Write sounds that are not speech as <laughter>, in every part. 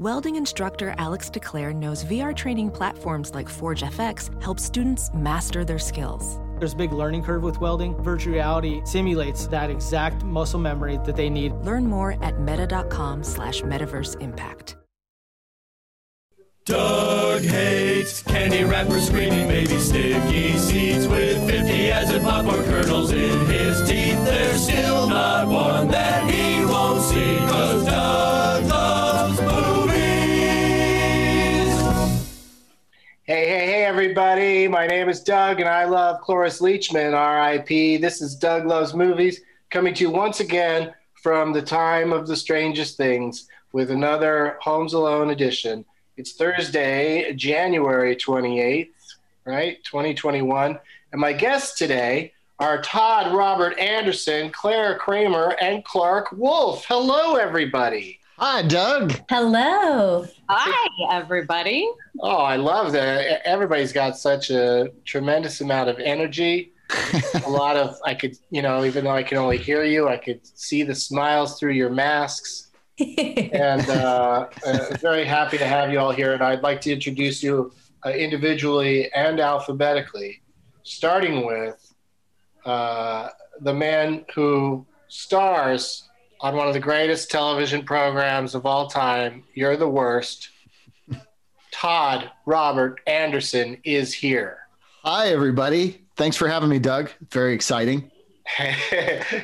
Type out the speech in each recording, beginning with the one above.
Welding instructor Alex DeClaire knows VR training platforms like Forge FX help students master their skills. There's a big learning curve with welding. Virtual reality simulates that exact muscle memory that they need. Learn more at meta.com slash metaverse impact. Doug hates candy wrappers, screaming baby sticky seeds with 50 acid popcorn kernels in his teeth. There's still not one that he won't see, cause Doug Hey, hey, hey, everybody. My name is Doug, and I love Cloris Leachman, RIP. This is Doug Loves Movies, coming to you once again from the time of the strangest things with another Homes Alone edition. It's Thursday, January 28th, right? 2021. And my guests today are Todd Robert Anderson, Claire Kramer, and Clark Wolf. Hello, everybody. Hi, Doug. Hello. Hi, everybody. Oh, I love that. Everybody's got such a tremendous amount of energy. <laughs> a lot of, I could, you know, even though I can only hear you, I could see the smiles through your masks. <laughs> and uh, uh, very happy to have you all here. And I'd like to introduce you uh, individually and alphabetically, starting with uh, the man who stars on one of the greatest television programs of all time. You're the worst. Todd Robert Anderson is here. Hi, everybody. Thanks for having me, Doug. Very exciting. <laughs>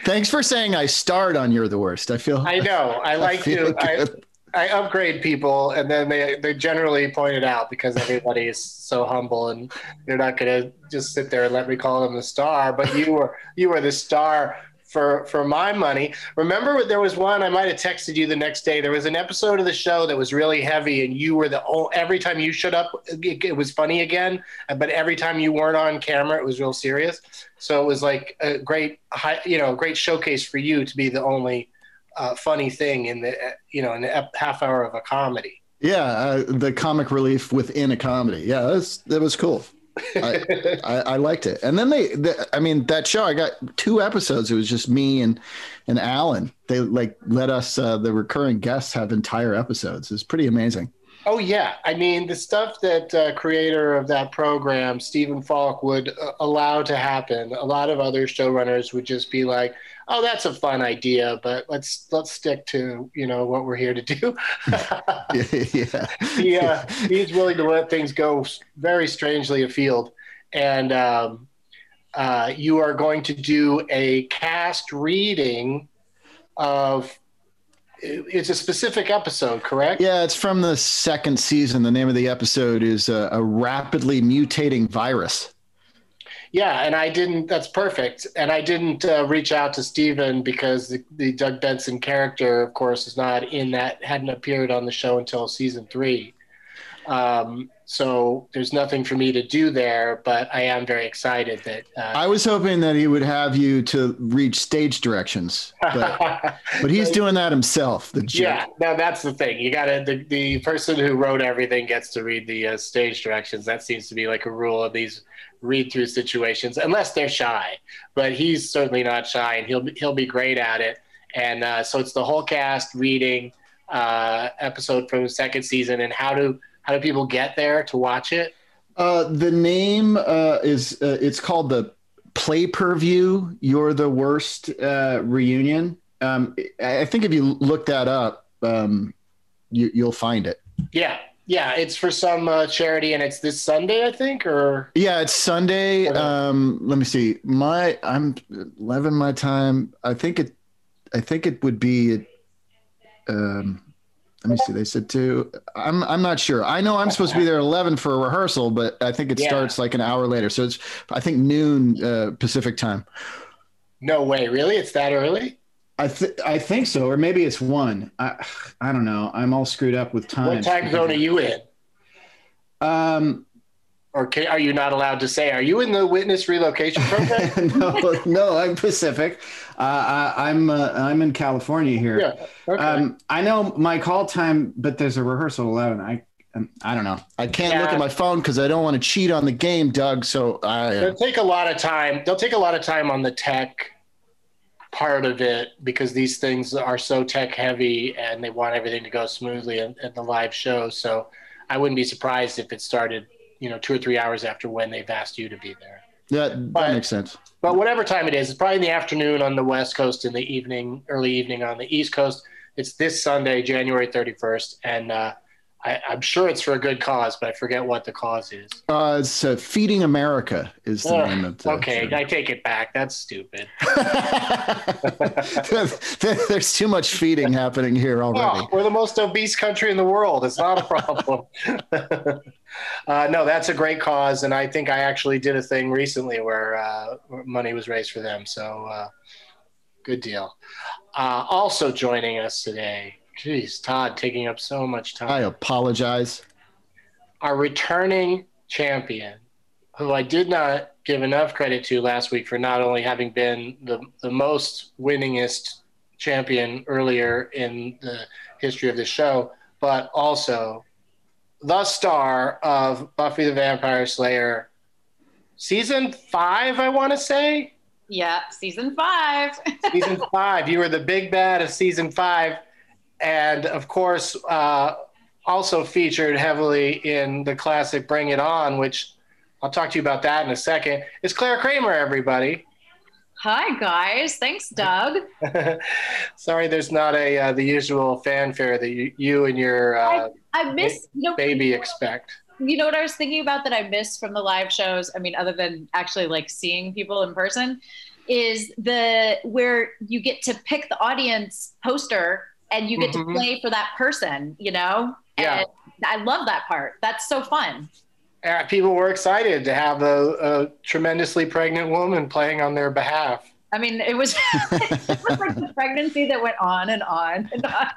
Thanks for saying I starred on You're the Worst. I feel. I know. I like to. I, I, upgrade people, and then they they generally point it out because everybody is so humble, and they're not going to just sit there and let me call them the star. But you were you were the star for for my money. Remember, there was one I might have texted you the next day. There was an episode of the show that was really heavy, and you were the oh, every time you showed up, it, it was funny again. But every time you weren't on camera, it was real serious. So it was like a great, high, you know, great showcase for you to be the only uh, funny thing in the you know in the half hour of a comedy. Yeah, uh, the comic relief within a comedy. Yeah, that was, that was cool. I, <laughs> I, I, liked it. And then they, the, I mean, that show, I got two episodes. It was just me and, and Alan. They like let us, uh, the recurring guests have entire episodes. It's pretty amazing. Oh yeah, I mean the stuff that uh, creator of that program, Stephen Falk, would uh, allow to happen. A lot of other showrunners would just be like, "Oh, that's a fun idea, but let's let's stick to you know what we're here to do." <laughs> yeah. <laughs> he, uh, he's willing to let things go very strangely afield, and um, uh, you are going to do a cast reading of. It's a specific episode, correct? Yeah, it's from the second season. The name of the episode is uh, a rapidly mutating virus. Yeah, and I didn't. That's perfect. And I didn't uh, reach out to Stephen because the, the Doug Benson character, of course, is not in that. Hadn't appeared on the show until season three. Um, so there's nothing for me to do there. But I am very excited that. Uh, I was hoping that he would have you to read stage directions, but, <laughs> but he's doing that himself. The jerk. yeah, no, that's the thing. You got to the, the person who wrote everything gets to read the uh, stage directions. That seems to be like a rule of these read through situations, unless they're shy. But he's certainly not shy, and he'll be- he'll be great at it. And uh, so it's the whole cast reading uh, episode from the second season, and how do how do people get there to watch it? Uh, the name uh, is uh, it's called the Play Per View. You're the worst uh, reunion. Um, I think if you look that up, um, you, you'll find it. Yeah, yeah, it's for some uh, charity, and it's this Sunday, I think, or Yeah, it's Sunday. Um, let me see. My I'm eleven my time. I think it. I think it would be. Um, let me see. They said two. I'm I'm not sure. I know I'm supposed to be <laughs> there at eleven for a rehearsal, but I think it Yeah. starts like an hour later. So it's I think noon uh, Pacific time. no way, really? It's that early? I th- I think so, or maybe it's one. I I don't know. I'm all screwed up with time. What time zone are you in? Um, Or can, are you not allowed to say? Are you in the witness relocation program? <laughs> no, no, I'm Pacific. Uh, I, I'm uh, I'm in California here. yeah. Okay. Um, I know my call time, but there's a rehearsal at eleven. I um, I don't know. I can't look at my phone because I don't want to cheat on the game, Doug. So I They'll take a lot of time. They'll take a lot of time on the tech part of it because these things are so tech heavy and they want everything to go smoothly in, in the live show. So I wouldn't be surprised if it started, you know, two or three hours after when they've asked you to be there. that that But- makes sense. But whatever time it is, it's probably in the afternoon on the West Coast, in the evening, early evening on the East Coast. It's this Sunday, January 31st, and uh, I, I'm sure it's for a good cause, but I forget what the cause is. Uh, it's uh, Feeding America is the Ugh, name of the. okay, I take it back. That's stupid. <laughs> There's too much feeding happening here already. Oh, we're the most obese country in the world. It's not a problem. <laughs> uh, no, that's a great cause, and I think I actually did a thing recently where uh, money was raised for them. So, uh, good deal. Uh, also joining us today, geez, Todd, taking up so much time. I apologize. Our returning champion, who I did not give enough credit to last week for not only having been the, the most winningest champion earlier in the history of the show, but also the star of Buffy the Vampire Slayer season five, I want to say. Yeah, season five. <laughs> Season five. You were the big bad of season five. And of course, uh, also featured heavily in the classic Bring It On, which I'll talk to you about that in a second. It's Claire Kramer, everybody. Hi guys, thanks Doug. <laughs> Sorry, there's not a uh, the usual fanfare that you, you and your uh, I miss you know, baby expect. you know what I was thinking about that I missed from the live shows. I mean, other than actually like seeing people in person, is the where you get to pick the audience poster and you get Mhm. to play for that person. You know, Yeah. And I love that part. That's so fun. Uh, people were excited to have a, a tremendously pregnant woman playing on their behalf. I mean, it was, <laughs> it was like the pregnancy that went on and on and on.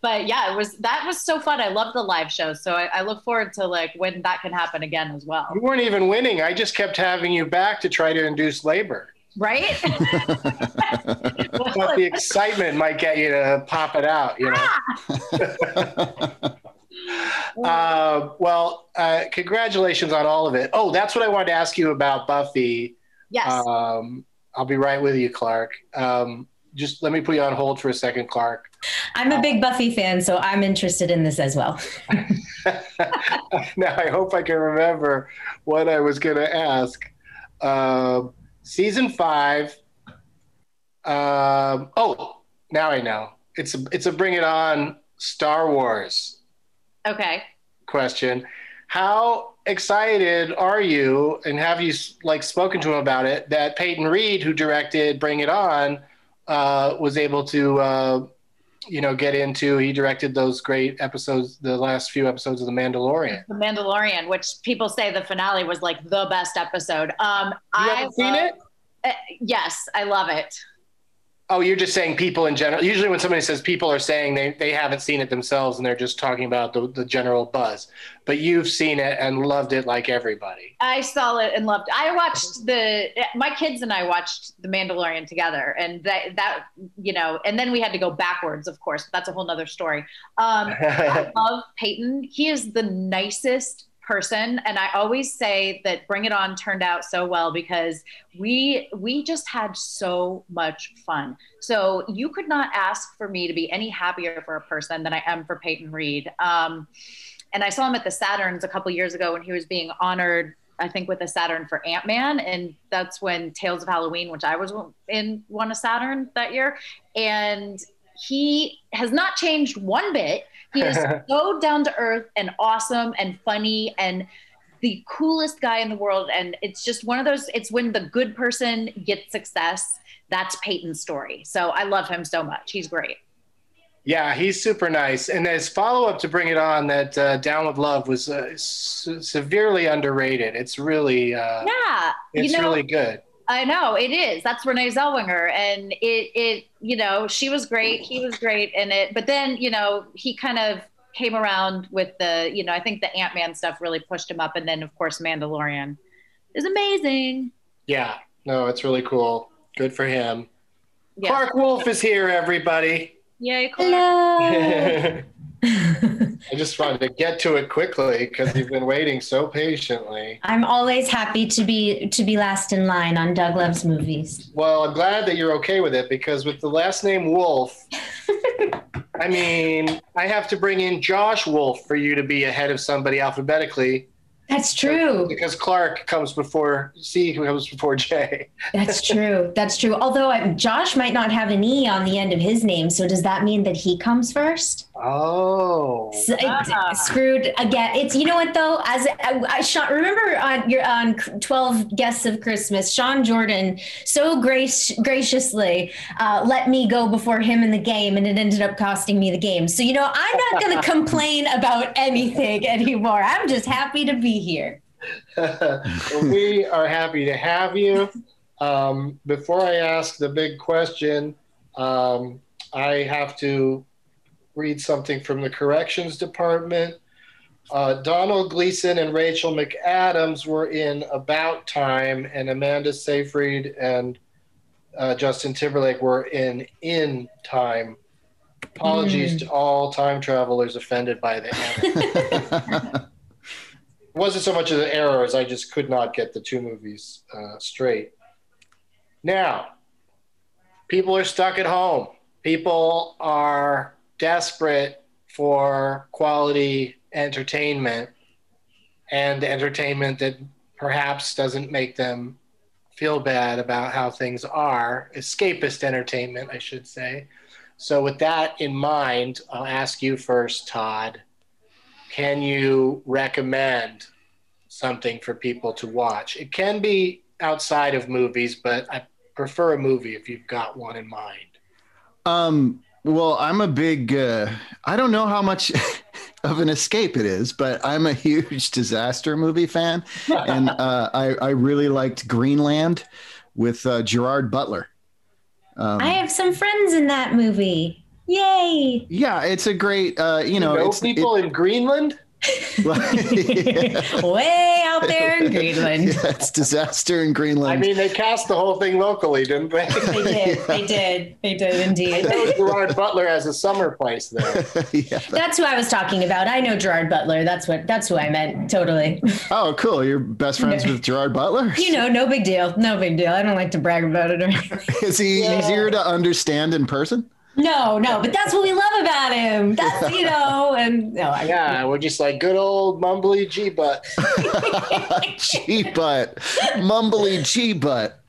But yeah, it was that was so fun. I love the live show, so I, I look forward to like when that can happen again as well. You weren't even winning. I just kept having you back to try to induce labor. Right? <laughs> But the excitement might get you to pop it out, you know. <laughs> uh, well, uh, congratulations on all of it. Oh, that's what I wanted to ask you about Buffy. yes. Um, I'll be right with you, Clark. Um, just let me put you on hold for a second, Clark. I'm a big Buffy fan, so I'm interested in this as well. <laughs> now I hope I can remember what I was going to ask. Uh, season five. Um, oh, now I know. It's a it's a Bring It On Star Wars Okay. question. How excited are you, and have you like spoken to him about it? That Peyton Reed, who directed Bring It On, uh, was able to, uh, you know, get into. He directed those great episodes, the last few episodes of The Mandalorian. The Mandalorian, which people say the finale was like the best episode. Um, You I haven't seen love- it? Uh, yes, I love it. Oh, you're just saying people in general. Usually, when somebody says people are saying they, they haven't seen it themselves and they're just talking about the, the general buzz. But you've seen it and loved it like everybody. I saw it and loved. It. I watched the. My kids and I watched The Mandalorian together, and that that you know, and then we had to go backwards, of course. But that's a whole nother story. Um, I <laughs> love Peyton. He is the nicest person, and I always say that Bring It On turned out so well because we we just had so much fun. So you could not ask for me to be any happier for a person than I am for Peyton Reed. Um, and I saw him at the Saturns a couple years ago when he was being honored, I think, with a Saturn for Ant Man, and that's when Tales of Halloween, which I was in, won a Saturn that year, and he has not changed one bit. He is <laughs> so down to earth and awesome and funny and the coolest guy in the world. And it's just one of those. It's when the good person gets success. That's Peyton's story. So I love him so much. He's great. Yeah, he's super nice. And as follow up to Bring It On, that uh, Down with Love, was uh, se- severely underrated. It's really, uh, Yeah, it's you know, really good. I know it is. That's Renee Zellweger, and it it you know she was great. He was great in it, but then you know he kind of came around with the you know I think the Ant Man stuff really pushed him up, and then of course Mandalorian is amazing. Yeah, no, it's really cool. Good for him. Yeah. Clark Wolf is here, everybody. Yay, Clark. Hello. <laughs> I just wanted to get to it quickly because you've been waiting so patiently. I'm always happy to be to be last in line on Doug Loves Movies. Well, I'm glad that you're okay with it because with the last name Wolf, <laughs> I mean, I have to bring in Josh Wolf for you to be ahead of somebody alphabetically That's true. because Clark comes before C who comes before J. That's true. That's true. Although I, Josh might not have an E on the end of his name, so does that mean that he comes first? Oh. So, Ah. screwed again. It's you know what though. As I, I Sean, remember on your on Twelve Guests of Christmas, Sean Jordan so grace graciously uh, let me go before him in the game, and it ended up costing me the game. So you know I'm not going <laughs> to complain about anything anymore. I'm just happy to be here. Well, <laughs> we are happy to have you. Um, before I ask the big question, um, I have to read something from the corrections department. Uh, Domhnall Gleeson and Rachel McAdams were in About Time, and Amanda Seyfried and uh, Justin Timberlake were in In Time. Apologies to all time travelers offended by the error. <laughs> It <laughs> wasn't so much of the error as I just could not get the two movies uh, straight. Now, people are stuck at home. People are desperate for quality entertainment and entertainment that perhaps doesn't make them feel bad about how things are. Escapist entertainment, I should say. So, with that in mind, I'll ask you first, Todd can you recommend something for people to watch? It can be outside of movies, but I prefer a movie if you've got one in mind. Um, well, I'm a big, uh, I don't know how much <laughs> of an escape it is, but I'm a huge <laughs> disaster movie fan. <laughs> and uh, I, I really liked Greenland with uh, Gerard Butler. Um, I have some friends in that movie. Yay! yeah, it's a great, uh, you know, know it's, people it- in Greenland? <laughs> Way out there in <laughs> Greenland. Yeah, it's disaster in Greenland. I mean, they cast the whole thing locally, didn't they? They did. They did. They did I indeed. know Gerard Butler has a summer place there. <laughs> yeah. That's who I was talking about. I know Gerard Butler. That's what. That's who I meant. Totally. Oh, cool. You're best friends with Gerard Butler? You know, no big deal. No big deal. I don't like to brag about it or anything. Is he easier to understand in person? No, no, but that's what we love about him. That's you know, <laughs> and no, I, Yeah, we're just like good old mumbly G butt. G <laughs> butt. Mumbly G butt.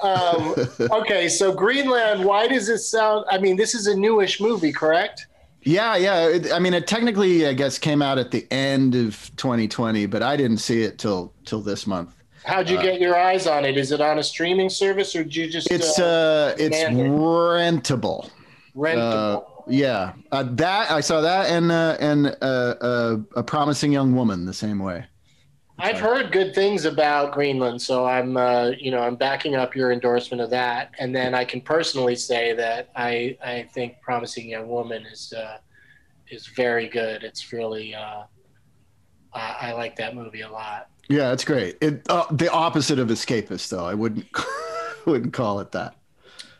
Um, okay, so Greenland. Why does this sound? I mean, this is a newish movie, correct? Yeah, yeah. It, I mean, it technically, I guess, came out at the end of 2020, but I didn't see it till till this month. How'd you get your eyes on it? Is it on a streaming service or did you just It's uh, uh, it's demand it? rentable. Rentable? Uh, yeah, uh, that I saw that and uh, and uh, uh, a promising young woman the same way. I've heard good things about Greenland, so I'm, uh, you know, I'm backing up your endorsement of that. And then I can personally say that I, I think "Promising Young Woman" is, uh, is very good. It's really, uh, I, I like that movie a lot. Yeah, it's great. It uh, the opposite of escapist, though. I wouldn't <laughs> wouldn't call it that.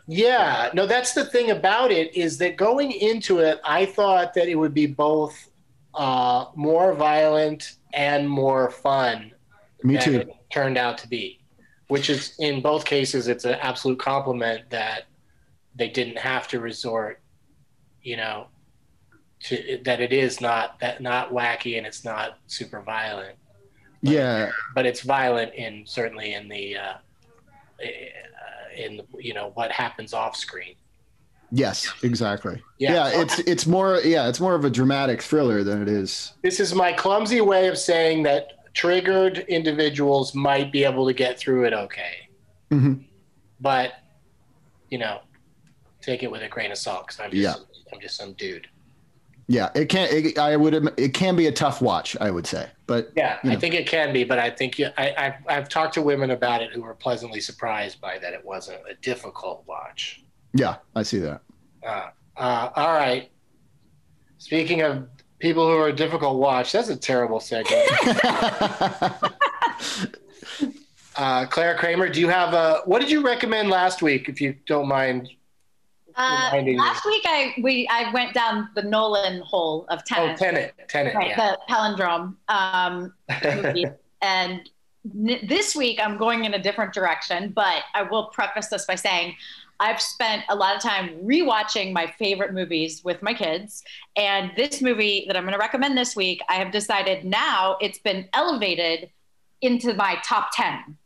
Yeah, no, that's the thing about it is that going into it, I thought that it would be both uh, more violent and more fun. Me than too. It turned out to be, which is in both cases, it's an absolute compliment that they didn't have to resort, you know, to that it is not that not wacky and it's not super violent, Yeah, but it's violent in certainly in the uh, in you know what happens off screen. yes, exactly. Yeah. Yeah. it's it's more yeah, it's more of a dramatic thriller than it is. This is my clumsy way of saying that triggered individuals might be able to get through it okay. Mhm. But, you know, take it with a grain of salt because I'm just, Yeah. I'm just some dude. Yeah, it can. It, I would. It can be a tough watch. I would say, but Yeah, you I think it can be, but I think you, I, I've, I've talked to women about it who were pleasantly surprised by that it wasn't a difficult watch. yeah, I see that. Uh, uh, all right. Speaking of people who are a difficult watch, that's a terrible segue. <laughs> uh, Claire Kramer, do you have a? What did you recommend last week, if you don't mind? Uh, last week I we I went down the Nolan hole of Tenet. Oh, tennis. Tenet, Tenet, right, yeah. the palindrome um, movie. <laughs> and n- this week I'm going in a different direction, but I will preface this by saying I've spent a lot of time rewatching my favorite movies with my kids. And this movie that I'm going to recommend this week, I have decided now it's been elevated into my top 10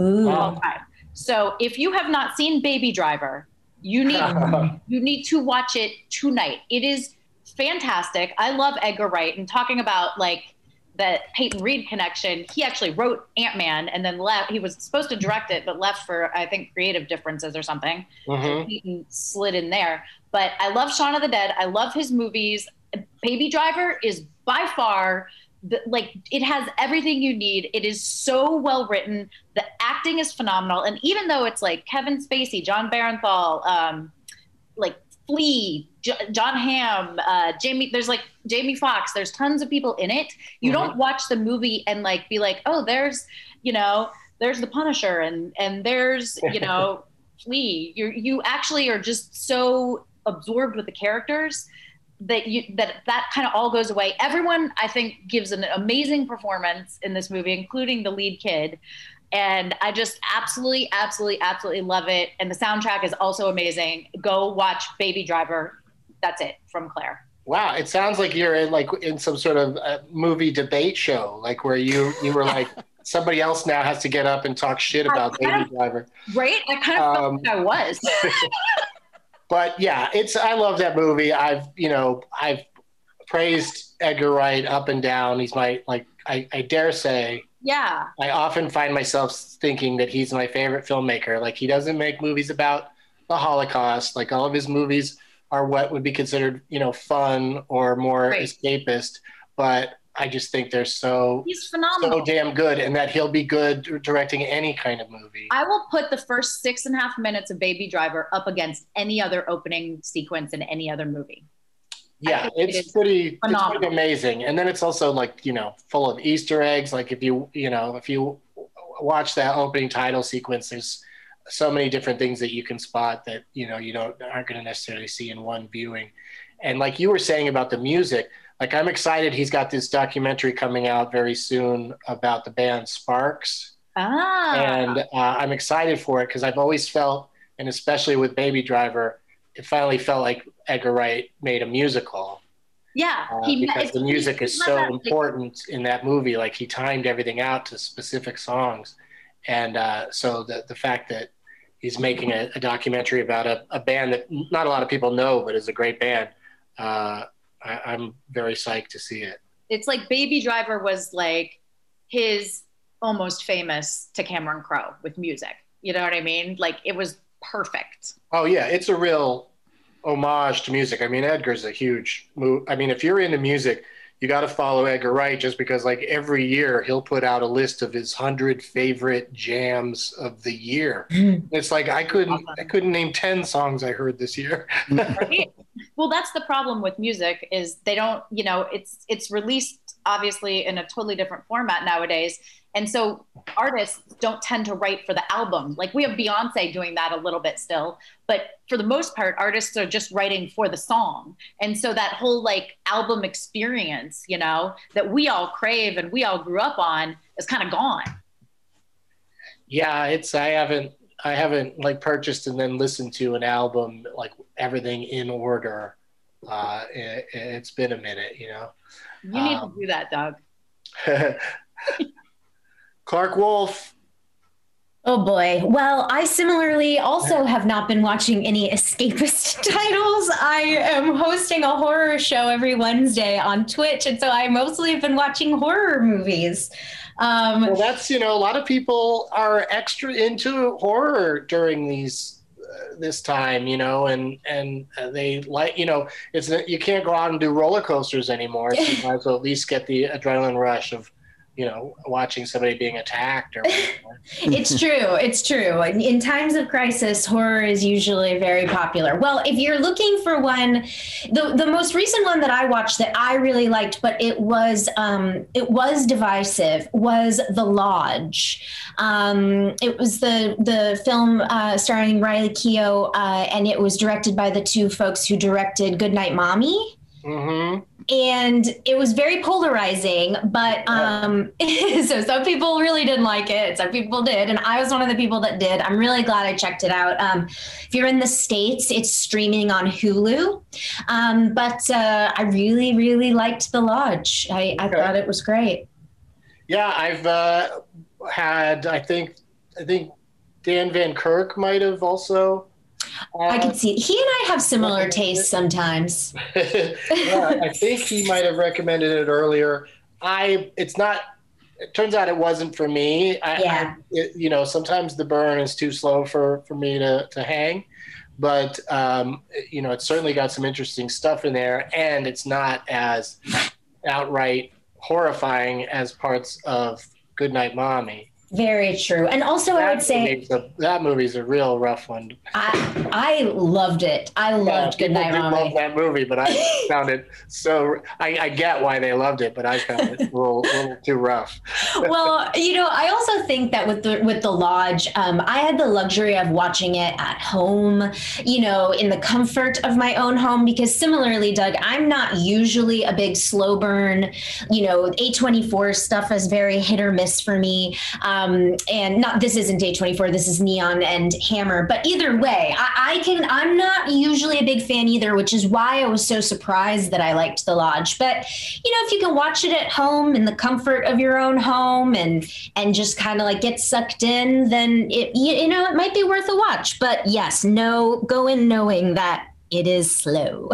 Ooh. all time. So if you have not seen Baby Driver, you need <laughs> you need to watch it tonight. It is fantastic. I love Edgar Wright and talking about like the Peyton Reed connection. He actually wrote Ant Man and then left. He was supposed to direct it, but left for I think creative differences or something. Mhm. Peyton slid in there. But I love Shaun of the Dead. I love his movies. Baby Driver is by far the, like it has everything you need. It is so well written. The acting is phenomenal, and even though it's like Kevin Spacey, Jon Bernthal, um, like Flea, J- Jon Hamm, uh, Jamie. There's like Jamie Foxx. There's tons of people in it. You don't watch the movie and like be like, oh, there's you know, there's the Punisher, and and there's <laughs> you know, Flea. You you actually are just so absorbed with the characters that you that that kind of all goes away. Everyone I think gives an amazing performance in this movie, including the lead kid. And I just absolutely, absolutely, absolutely love it. And the soundtrack is also amazing. Go watch Baby Driver. That's it from Claire. Wow, it sounds like you're in like in some sort of uh, movie debate show, like where you you were like <laughs> somebody else now has to get up and talk shit about I Baby Driver. Right? I kind of Um, felt like I was. <laughs> But yeah, it's I love that movie. I've you know I've praised Edgar Wright up and down. He's my like I, I dare say yeah. I often find myself thinking that he's my favorite filmmaker. Like he doesn't make movies about the Holocaust. Like all of his movies are what would be considered, you know, fun or more Right. escapist. But I just think they're so He's phenomenal. so damn good, and that he'll be good directing any kind of movie. I will put the first six and a half minutes of Baby Driver up against any other opening sequence in any other movie. Yeah, it's it pretty, it's phenomenal. pretty amazing. And then it's also like, you know, full of Easter eggs. Like if you, you know, if you watch that opening title sequence, there's so many different things that you can spot that, you know, you don't aren't going to necessarily see in one viewing. And like you were saying about the music, like I'm excited he's got this documentary coming out very soon about the band Sparks Ah, and uh, I'm excited for it because I've always felt, and especially with Baby Driver, it finally felt like Edgar Wright made a musical yeah. uh, he- because the music is he so important in that movie. Like he timed everything out to specific songs, and uh, so the the fact that he's making a, a documentary about a, a band that not a lot of people know, but is a great band. I, I'm very psyched to see it. it's like Baby Driver was like his almost famous to Cameron Crowe with music. You know what I mean? Like it was perfect. Oh yeah, it's a real homage to music. I mean, Edgar's a huge move. I mean, if you're into music, you got to follow Edgar Wright just because, like, every year he'll put out a list of his hundred favorite jams of the year. Mm. it's like I couldn't, I couldn't name ten songs I heard this year. <laughs> Right? Well, that's the problem with music is they don't, you know, it's it's released obviously in a totally different format nowadays. And so artists don't tend to write for the album. Like we have Beyonce doing that a little bit still, but for the most part artists are just writing for the song. And so that whole like album experience, you know, that we all crave and we all grew up on is kind of gone. yeah, it's I haven't, I haven't like purchased and then listened to an album like everything in order. Uh, it, it's been a minute, you know. You need Um, to do that, Doug. <laughs> Clark Wolf. Oh boy. Well, I similarly also have not been watching any escapist <laughs> titles. I am hosting a horror show every Wednesday on Twitch, and so I mostly have been watching horror movies. Um, Well, that's you know a lot of people are extra into horror during these uh, this time, you know, and and uh, they like you know it's you can't go out and do roller coasters anymore. So you <laughs> might as well at least get the adrenaline rush of you know watching somebody being attacked or whatever. <laughs> it's true. It's true. In, in times of crisis, horror is usually very popular. Well, if you're looking for one, the the most recent one that I watched that I really liked, but it was um, it was divisive, was The Lodge. Um, it was the the film uh, starring Riley Keough, uh, and it was directed by the two folks who directed Goodnight Mommy mm-hmm. And it was very polarizing but um <laughs> so some people really didn't like it some people did and i was one of the people that did i'm really glad i checked it out um if you're in the states it's streaming on hulu um but uh i really really liked the lodge i, I Okay. thought it was great Yeah, I've uh, had I think I think Dan Van Kirk might have also. Uh, i could see he and i have similar tastes sometimes <laughs> yeah, I think he might have recommended it earlier. I it's not. It turns out it wasn't for me. I, Yeah. I, it, you know, sometimes the burn is too slow for for me to to hang, but um, you know, it's certainly got some interesting stuff in there, and it's not as outright horrifying as parts of Goodnight Mommy. Very true and also i would say movie's a, that movie's a real rough one. i i loved it i loved Yeah, good night mommy love that movie, but I <laughs> found it so. I, I get why they loved it, but I found it a <laughs> little, little too rough. well, <laughs> you know, I also think that with the with the lodge, um, I had the luxury of watching it at home, you know, in the comfort of my own home. Because similarly, Doug, I'm not usually a big slow burn. You know, A24 stuff is very hit or miss for me. Um, Um, and not this isn't A24 this is Neon and Hammer. But either way, I, I can. I'm not usually a big fan either, which is why I was so surprised that I liked the lodge. But you know, if you can watch it at home in the comfort of your own home and and just kind of like get sucked in, then it you, you know it might be worth a watch. But yes, no, go in knowing that it is slow.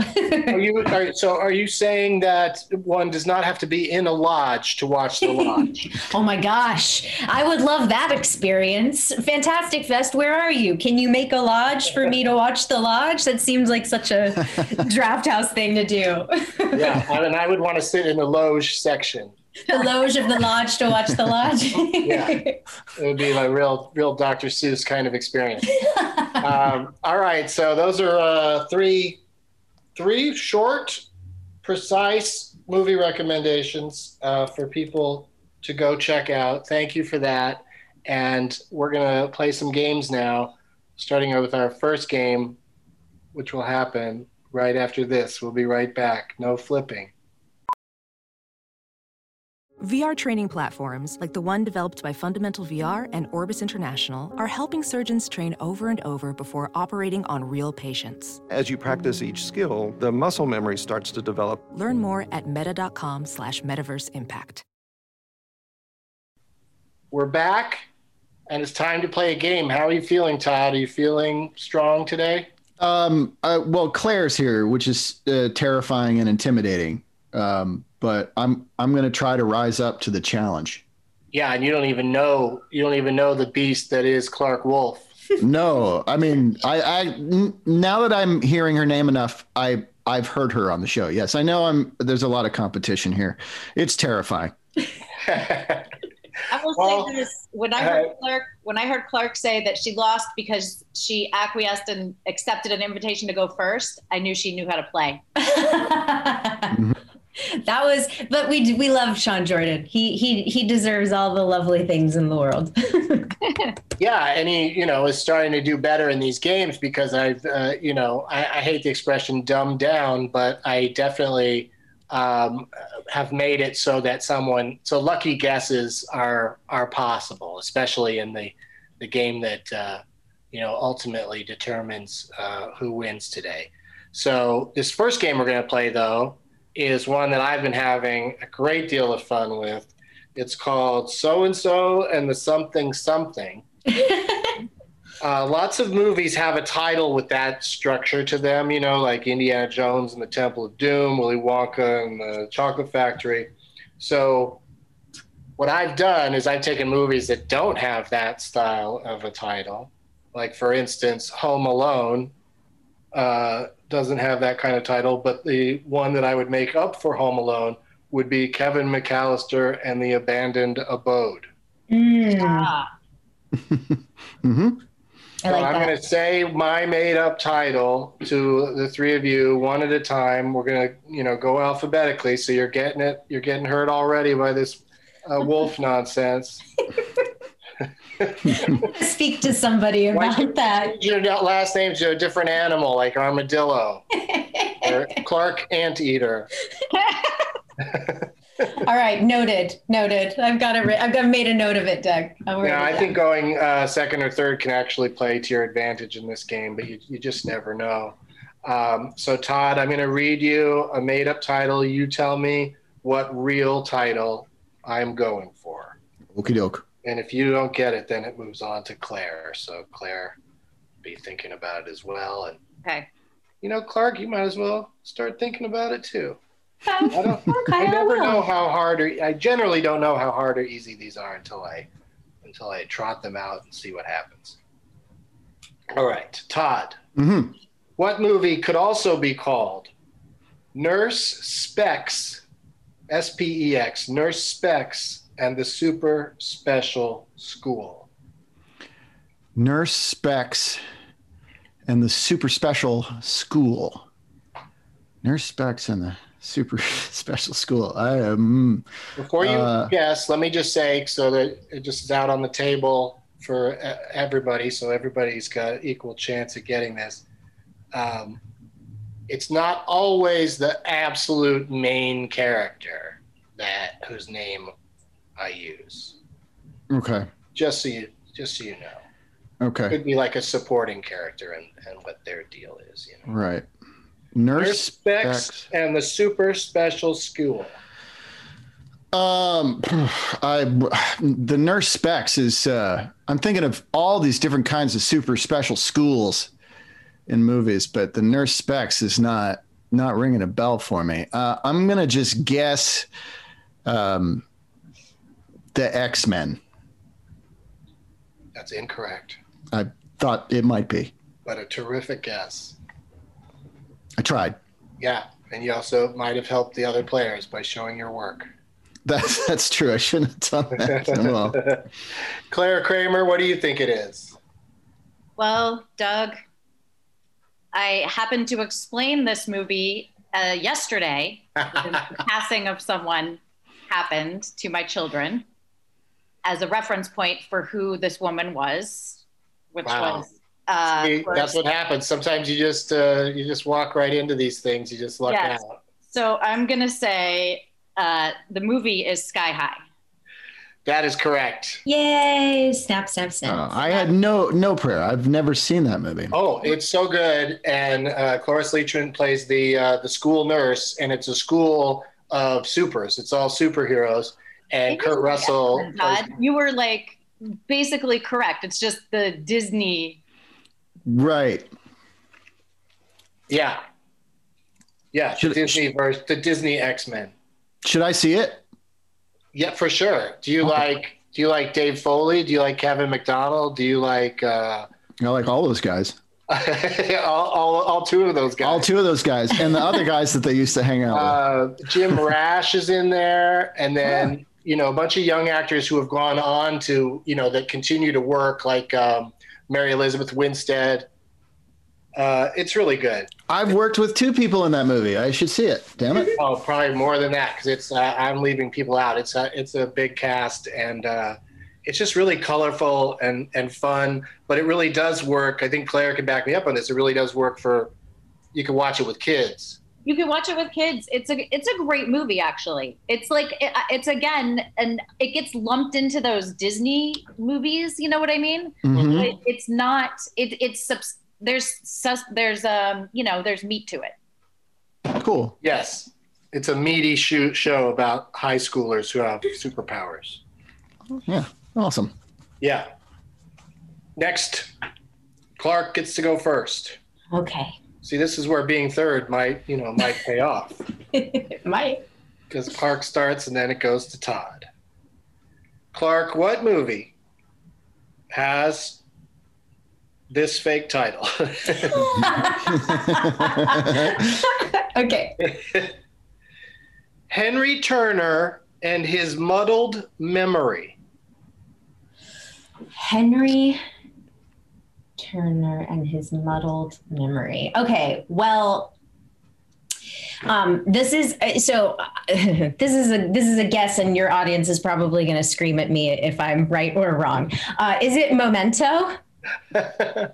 Are you <laughs> are, so? Are you saying that one does not have to be in a lodge to watch the lodge? <laughs> oh my gosh, I would love that experience. Fantastic Fest, where are you? Can you make a lodge for me to watch the lodge? That seems like such a <laughs> draft house thing to do. yeah, I mean, I would want to sit in the loge section. <laughs> the loge of the lodge to watch the lodge. Yeah. It would be like real, real Dr. Seuss kind of experience. <laughs> um, all right, so those are uh, three, three short precise movie recommendations uh, for people to go check out. Thank you for that. And we're going to play some games now, starting with our first game, which will happen right after this. We'll be right back. No flipping. VR training platforms, like the one developed by Fundamental VR and Orbis International, are helping surgeons train over and over before operating on real patients. As you practice each skill, the muscle memory starts to develop. Learn more at meta.com slash metaverse impact. We're back, and it's time to play a game. How are you feeling, Todd? Are you feeling strong today? Um, uh, well, Claire's here, which is uh, terrifying and intimidating. Um, but I'm I'm going to try to rise up to the challenge. Yeah, and you don't even know you don't even know the beast that is Clark Wolf. <laughs> no, I mean, I, I n- now that I'm hearing her name enough, I I've heard her on the show. Yes, I know I'm. There's a lot of competition here. It's terrifying. <laughs> <laughs> I will Well, say this: when I heard uh, Clark, when I heard Clark say that she lost because she acquiesced and accepted an invitation to go first, I knew she knew how to play. That was, but we we love Sean Jordan. He he he deserves all the lovely things in the world. <laughs> Yeah, and he, you know, is starting to do better in these games because I've, uh, you know, I, I hate the expression "dumbed down," but I definitely um, have made it so that someone, so lucky guesses are are possible, especially in the the game that uh, you know ultimately determines uh, who wins today. So this first game we're going to play though is one that I've been having a great deal of fun with. It's called So and So and the Something Something. <laughs> Uh, lots of movies have a title with that structure to them, you know, like Indiana Jones and the Temple of Doom, Willy Wonka and the Chocolate Factory. So, what I've done is I've taken movies that don't have that style of a title. Like, for instance, Home Alone uh, doesn't have that kind of title, but the one that I would make up for Home Alone would be Kevin McAllister and the Abandoned Abode. Mm, Ah, <laughs> Mm-hmm. I So like I'm going to say my made up title to the three of you one at a time. We're going to, you know, go alphabetically. So you're getting it. You're getting hurt already by this uh, wolf <laughs> nonsense. <laughs> <laughs> Speak to somebody about should- that. Your last name's a different animal, like armadillo <laughs> or Clark Anteater. <laughs> All right, noted, noted. I've got it. Ri- I've got made a note of it, Doug. I'll Yeah, I think going uh, second or third can actually play to your advantage in this game, but you, you just never know. Um, so, Todd, I'm going to read you a made up title. You tell me what real title I'm going for. Okie doke. And if you don't get it, then it moves on to Claire. So, Claire, be thinking about it as well. And, okay. you know, Clark, you might as well start thinking about it too. <laughs> I don't. okay, I I never will. know how hard or I generally don't know how hard or easy these are until I until I trot them out and see what happens. All right, Todd. Mm-hmm. What movie could also be called Nurse Specs, S P E X, Nurse Specs and the Super Special School? Nurse Specs and the Super Special School. Nurse Specs and the Super <laughs> Special School. I am. Before you Uh, guess, let me just say so that it just is out on the table for everybody, so everybody's got equal chance at getting this. Um, it's not always the absolute main character that whose name I use. okay. Just so you, just so you know, Okay. could be like a supporting character and, and what their deal is. You know, Right. Nurse Nurse Specs Specs. and the Super Special School. Um, <sighs> I the nurse specs is. Uh, I'm thinking of all these different kinds of super special schools in movies, but the nurse specs is not not ringing a bell for me. Uh, I'm gonna just guess um, the X Men. That's incorrect, I thought it might be. but a terrific guess. I tried. Yeah, and you also might have helped the other players by showing your work. That's that's true. I shouldn't have done that. well, <laughs> Claire Kramer, what do you think it is? Well, Doug, I happened to explain this movie uh, yesterday, <laughs> the passing of someone happened to my children as a reference point for who this woman was, which Wow. was. Uh, See, that's what happens. Sometimes you just uh, you just walk right into these things. You just luck Yes. out. So I'm gonna say uh, the movie is Sky High. That is correct. Yay! Snap, snap, snap. Uh, I had no no prayer. I've never seen that movie. Oh, it's so good. And uh, Cloris Leachman plays the uh, the school nurse, and it's a school of supers. It's all superheroes. And Kurt Russell. plays- you were like basically correct. It's just the Disney. Right. yeah, yeah, the Disney verse, the Disney X Men. Should I see it? Yeah, for sure. Do you like Do you like Dave Foley? Do you like Kevin McDonald? Do you like uh, I like all those guys. <laughs> all, all all two of those guys? All two of those guys, and the other guys that they used to hang out with. Uh, Jim Rash is in there, and then <laughs> you know a bunch of young actors who have gone on to you know that continue to work, like um, Mary Elizabeth Winstead. Uh, it's really good. I've worked with two people in that movie. I should see it. Damn it. Oh, probably more than that because it's uh, I'm leaving people out. It's a it's a big cast and uh, it's just really colorful and and fun. But it really does work. I think Claire can back me up on this. It really does work for you can watch it with kids. You can watch it with kids. It's a it's a great movie actually. It's like it, it's again and it gets lumped into those Disney movies. You know what I mean? Mhm. It, it's not. It, it's subs- there's sus, there's um you know there's meat to it. Cool. Yes, it's a meaty shoot show about high schoolers who have superpowers. Yeah. Awesome. Yeah. Next, Clark gets to go first. Okay. See, this is where being third might, you know, might pay off <laughs> it Might. because Clark starts and then it goes to Todd. Clark, what movie has this fake title? <laughs> okay. <laughs> Henry Turner and his muddled memory. Henry Turner and his muddled memory. Okay, well, um, this is uh, so. <laughs> this is a this is a guess, and your audience is probably going to scream at me if I'm right or wrong. Uh, is it Memento? <laughs>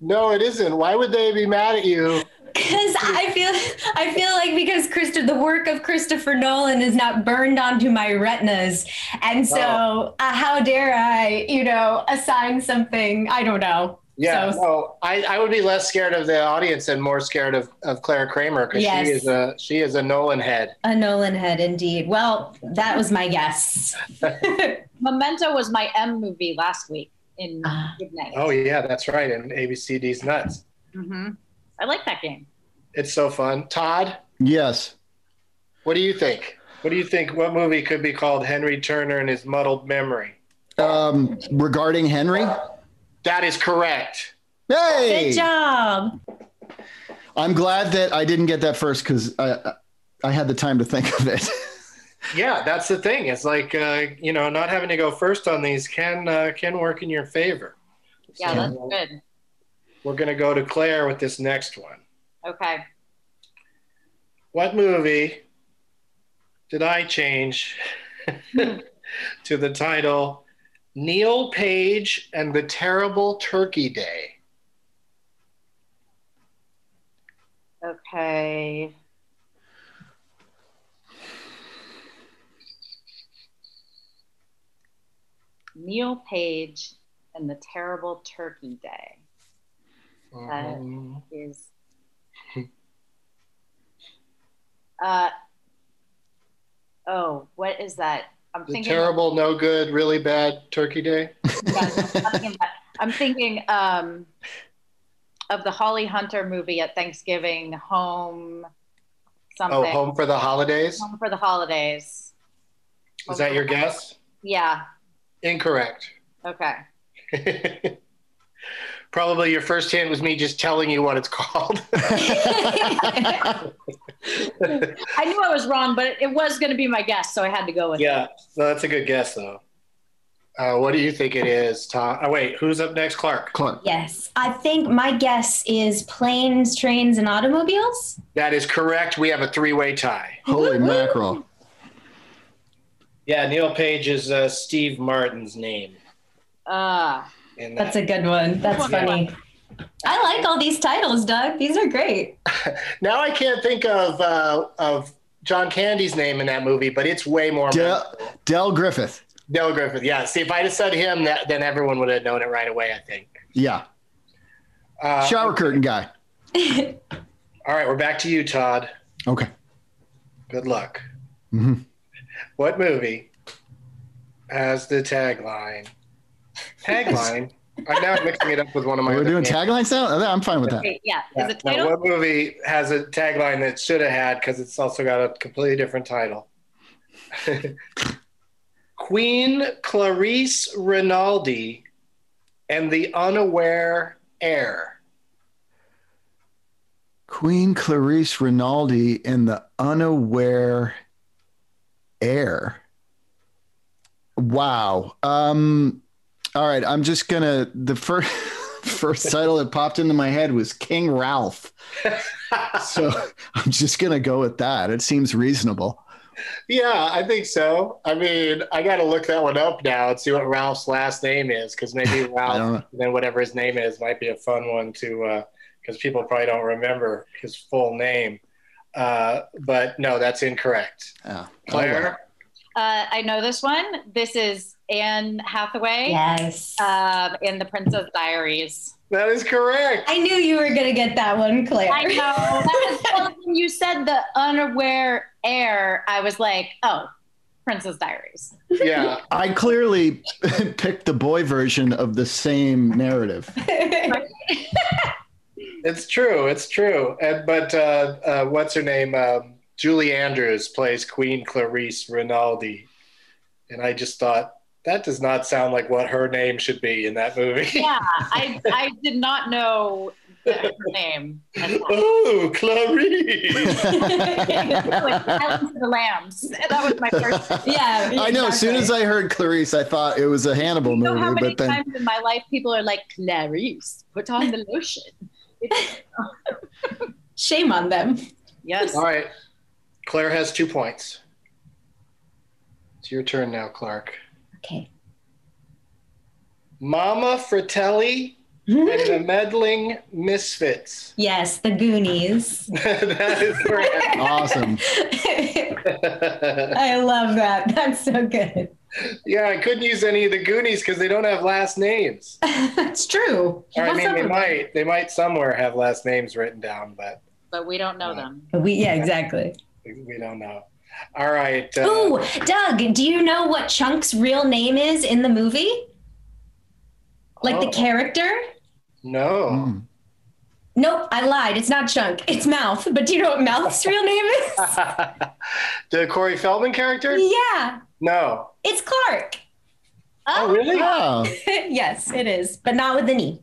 No, it isn't. Why would they be mad at you? Because I feel I feel like because Christo, the work of Christopher Nolan is not burned onto my retinas, and so uh, how dare I, you know, assign something? I don't know. Yeah, So- no, I, I would be less scared of the audience and more scared of, of Claire Kramer because Yes. she is a she is a Nolan head. A Nolan head, indeed. Well, that was my guess. <laughs> <laughs> Memento was my M movie last week in Good Night. Oh yeah, that's right. And ABCD's nuts. Mm-hmm. I like that game. It's so fun. Todd, Yes. what do you think? What do you think? What movie could be called Henry Turner and his muddled memory? Um, regarding Henry. That is correct. Hey. Good job. I'm glad that I didn't get that first because I I had the time to think of it. <laughs> Yeah, that's the thing. It's like uh, you know, not having to go first on these can uh, can work in your favor. Yeah, So, that's good. We're gonna go to Claire with this next one. Okay. What movie did I change <laughs> to the title Neil Page and the Terrible Turkey Day? Okay. Neil Page and the Terrible Turkey Day. That Um, is. <laughs> Uh. Oh, what is that? I'm the thinking. terrible, no good, really bad Turkey Day. <laughs> I'm thinking, I'm thinking um, of the Holly Hunter movie at Thanksgiving, Home something. Oh, Home for the Holidays. Home for the holidays. Is that your guess? Yeah. Incorrect. Okay. <laughs> Probably your first hint was me just telling you what it's called. <laughs> <laughs> I knew I was wrong, but it was going to be my guess, so I had to go with yeah, so that's a good guess, though. Uh, what do you think it is, Tom? Oh, wait, who's up next? Clark. Clark. Yes. I think my guess is planes, trains, and automobiles. That is correct. We have a three-way tie. Holy mackerel. Yeah, Neil Page is uh, Steve Martin's name. Ah. In That's a good one. That's funny. I like all these titles, Doug. These are great. <laughs> Now I can't think of uh, of John Candy's name in that movie, but it's way more. Del, Del Griffith. Del Griffith. Yeah. See, if I'd have said him, that, then everyone would have known it right away. I think. Yeah. Uh, Shower curtain guy. <laughs> All right, we're back to you, Todd. Okay. Good luck. Mhm. What movie has the tagline? Tagline. I'm now mixing it up with one of my. We're other doing games. taglines now? I'm fine with that. Okay, yeah. Yeah, Is it no, title? what movie has a tagline that should have had because it's also got a completely different title? <laughs> Queen Clarice Rinaldi and the Unaware Heir. Queen Clarice Rinaldi and the unaware heir. Wow. Um, all right. I'm just gonna the first <laughs> first title that popped into my head was King Ralph. so <laughs> I'm just gonna go with that. It seems reasonable. Yeah, I think so. I mean, I got to look that one up now and see what Ralph's last name is because maybe <laughs> Ralph, know. then whatever his name is, might be a fun one to because people probably don't remember his full name. Uh, but no, that's incorrect. Yeah. Claire, Uh, I know this one. This is Anne Hathaway Yes. um, in The Princess Diaries. that is correct. I knew you were going to get that one, Claire. I know. That was, <laughs> when you said the unaware heir, I was like, oh, Princess Diaries. Yeah, <laughs> I clearly <laughs> picked the boy version of the same narrative. it's true. It's true. And but uh, uh, what's her name? Um, Julie Andrews plays Queen Clarice Rinaldi, and I just thought that does not sound like what her name should be in that movie. Yeah, I, I did not know the, her name. oh, Clarice. <laughs> like Silence of the Lambs. That was my first. <laughs> yeah. I know. As soon as I heard Clarice, I thought it was a Hannibal You know movie, how many but then times in my life people are like, Clarice, put on the lotion. <laughs> Shame on them. Yes. All right. Claire has two points. It's your turn now, Clark. Okay. Mama Fratelli and the <laughs> Meddling Misfits. Yes, the Goonies. <laughs> that is correct. awesome. I love that. That's so good. yeah, I couldn't use any of the Goonies because they don't have last names. <laughs> That's true. Or, I mean, they might. They might somewhere have last names written down, but But we don't know them. We, yeah, exactly. we we don't know. All right. Uh, Ooh, Doug, do you know what Chunk's real name is in the movie? Like the Oh. character? No. Hmm. Nope, I lied. It's not Chunk. It's Mouth. But do you know what Mouth's <laughs> real name is? the Corey Feldman character? yeah, No. it's Clark. Oh, really? Oh. <laughs> yes, it is, but not with an E.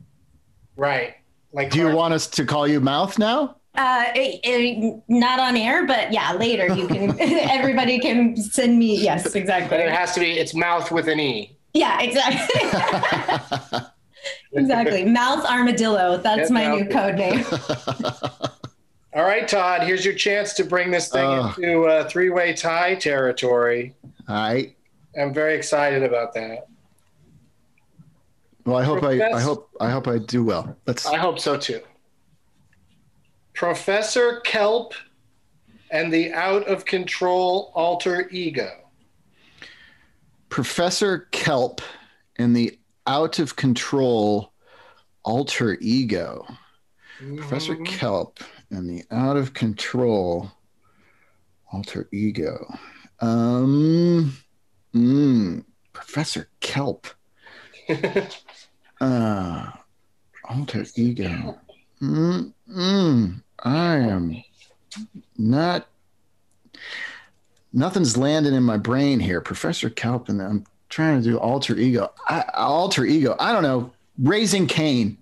Right. Like Do you want us to call you Mouth now? Uh, eh, eh, not on air, but yeah, later you can. <laughs> <laughs> everybody can send me. Yes, exactly. But it has to be. It's mouth with an e. Yeah, exactly. <laughs> exactly. Mouth armadillo. That's Get my new code name. All right, Todd. Here's your chance to bring this thing Ugh. into uh, three-way tie territory. All right. I'm very excited about that. Well, I hope I, I hope I hope I do well. Let's. I hope so too. Professor Kelp and the out of control alter ego. Professor Kelp and the out of control alter ego. Professor Mm-hmm. Kelp and the out of control alter ego. Um, mm, Professor Kelp. <laughs> uh, alter ego. Mm, mm, I am not. Nothing's landing in my brain here. Professor Kelp and I'm trying to do alter ego. I, alter ego. I don't know. Raising Cain.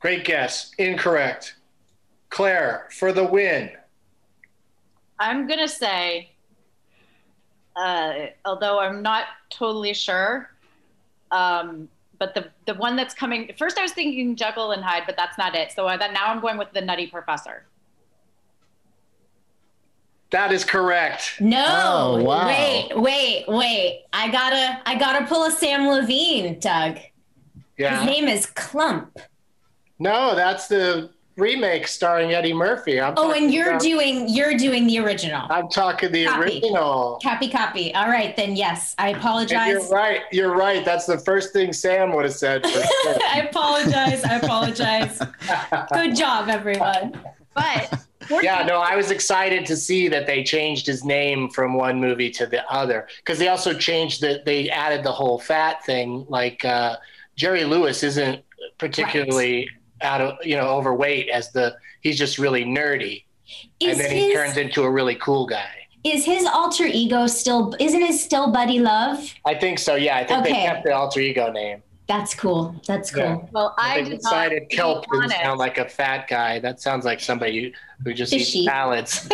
Great guess. Incorrect. Claire for the win. I'm gonna say, uh, although I'm not totally sure, Um, but the the one that's coming first, I was thinking Jekyll and Hyde, but that's not it. So uh, that now I'm going with the Nutty Professor. That is correct. No, Oh, wow. wait, wait, wait. I gotta, I gotta pull a Sam Levine, Doug. Yeah. His name is Clump. No, that's the remake starring Eddie Murphy. I'm Oh, and you're about- doing, you're doing the original. I'm talking the Copy. original. Copy, copy. All right, then yes, I And apologize. you're right. You're right. That's the first thing Sam would have said. Sure. <laughs> I apologize. I apologize. <laughs> Good job, everyone. But yeah, no, I was excited to see that they changed his name from one movie to the other because they also changed the. They added the whole fat thing. Like uh, Jerry Lewis isn't particularly out of you know overweight as the. He's just really nerdy, Is and then his, he turns into a really cool guy. is his alter ego still? Isn't it still Buddy Love? I think so. Yeah, I think they Okay. kept the alter ego name. That's cool. That's cool. Yeah. well, I they did decided kelp didn't sound like a fat guy. That sounds like somebody who, who just Fishy. eats salads. <laughs>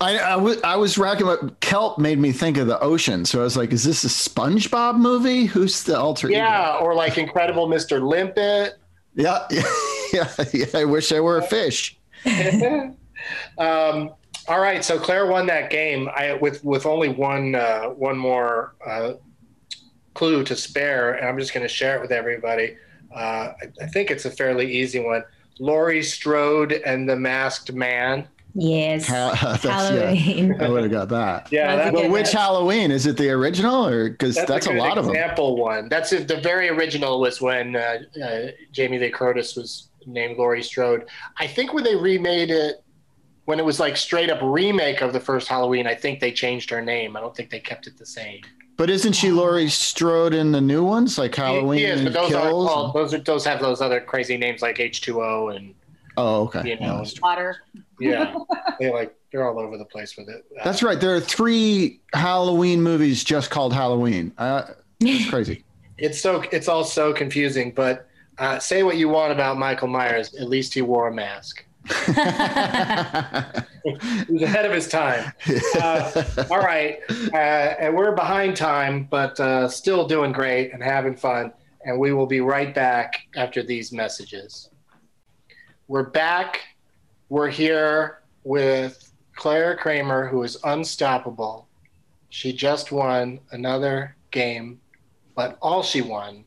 I, I, was, I was racking up kelp made me think of the ocean. So I was like, is this a SpongeBob movie? Who's the alter ego? yeah, or like Incredible Mr. Limpet. Yeah. <laughs> Yeah. yeah. I wish I were a fish. <laughs> um, all right, so Claire won that game. I with with only one uh, one more uh, clue to spare, and I'm just going to share it with everybody. Uh, I, I think it's a fairly easy one. Laurie Strode and the Masked Man. Yes. Ha- <laughs> that's- Halloween. Yeah, I would have got that. Yeah, That's that, But which Yeah. Halloween? Is it the original or because that's, a, good lot of them? example one. That's it, the very original was when uh, uh, Jamie Lee Curtis was named Laurie Strode. I think when they remade it, when it was like straight up remake of the first Halloween, I think they changed her name. I don't think they kept it the same. But isn't she Laurie Strode in the new ones like Halloween Yes, but those are Kills? called, those are those have those other crazy names like H two O and oh, okay. you know, Water. yeah, <laughs> they like they're all over the place with it. Uh, That's right. There are three Halloween movies just called Halloween. Uh, it's <laughs> crazy. it's so it's all so confusing. But uh, say what you want about Michael Myers, at least he wore a mask. <laughs> He was ahead of his time. Uh, all right, uh, and we're behind time, but uh, still doing great and having fun. And we will be right back after these messages. We're back. We're here with Claire Kramer, who is unstoppable. She just won another game, but all she won,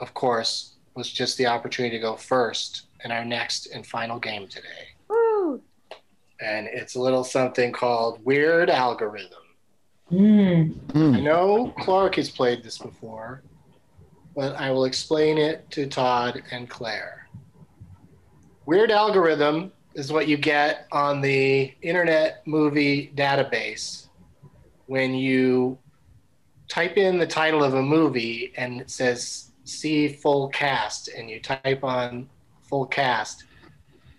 of course, was just the opportunity to go first in our next and final game today Woo. and it's a little something called Weird Algorithm. Mm. I know Clark has played this before, but I will explain it to Todd and Claire. Weird Algorithm is what you get on the Internet Movie Database when you type in the title of a movie and it says see full cast and you type on full cast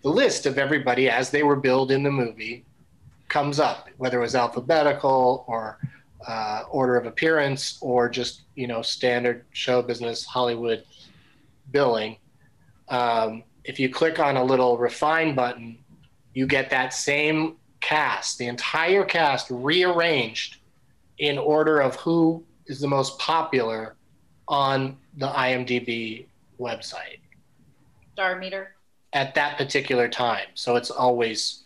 the list of everybody as they were billed in the movie comes up whether it was alphabetical or uh, order of appearance or just you know standard show business hollywood billing. Um, if you click on a little refine button you get that same cast the entire cast rearranged in order of who is the most popular on the imdb website Star meter. at that particular time so it's always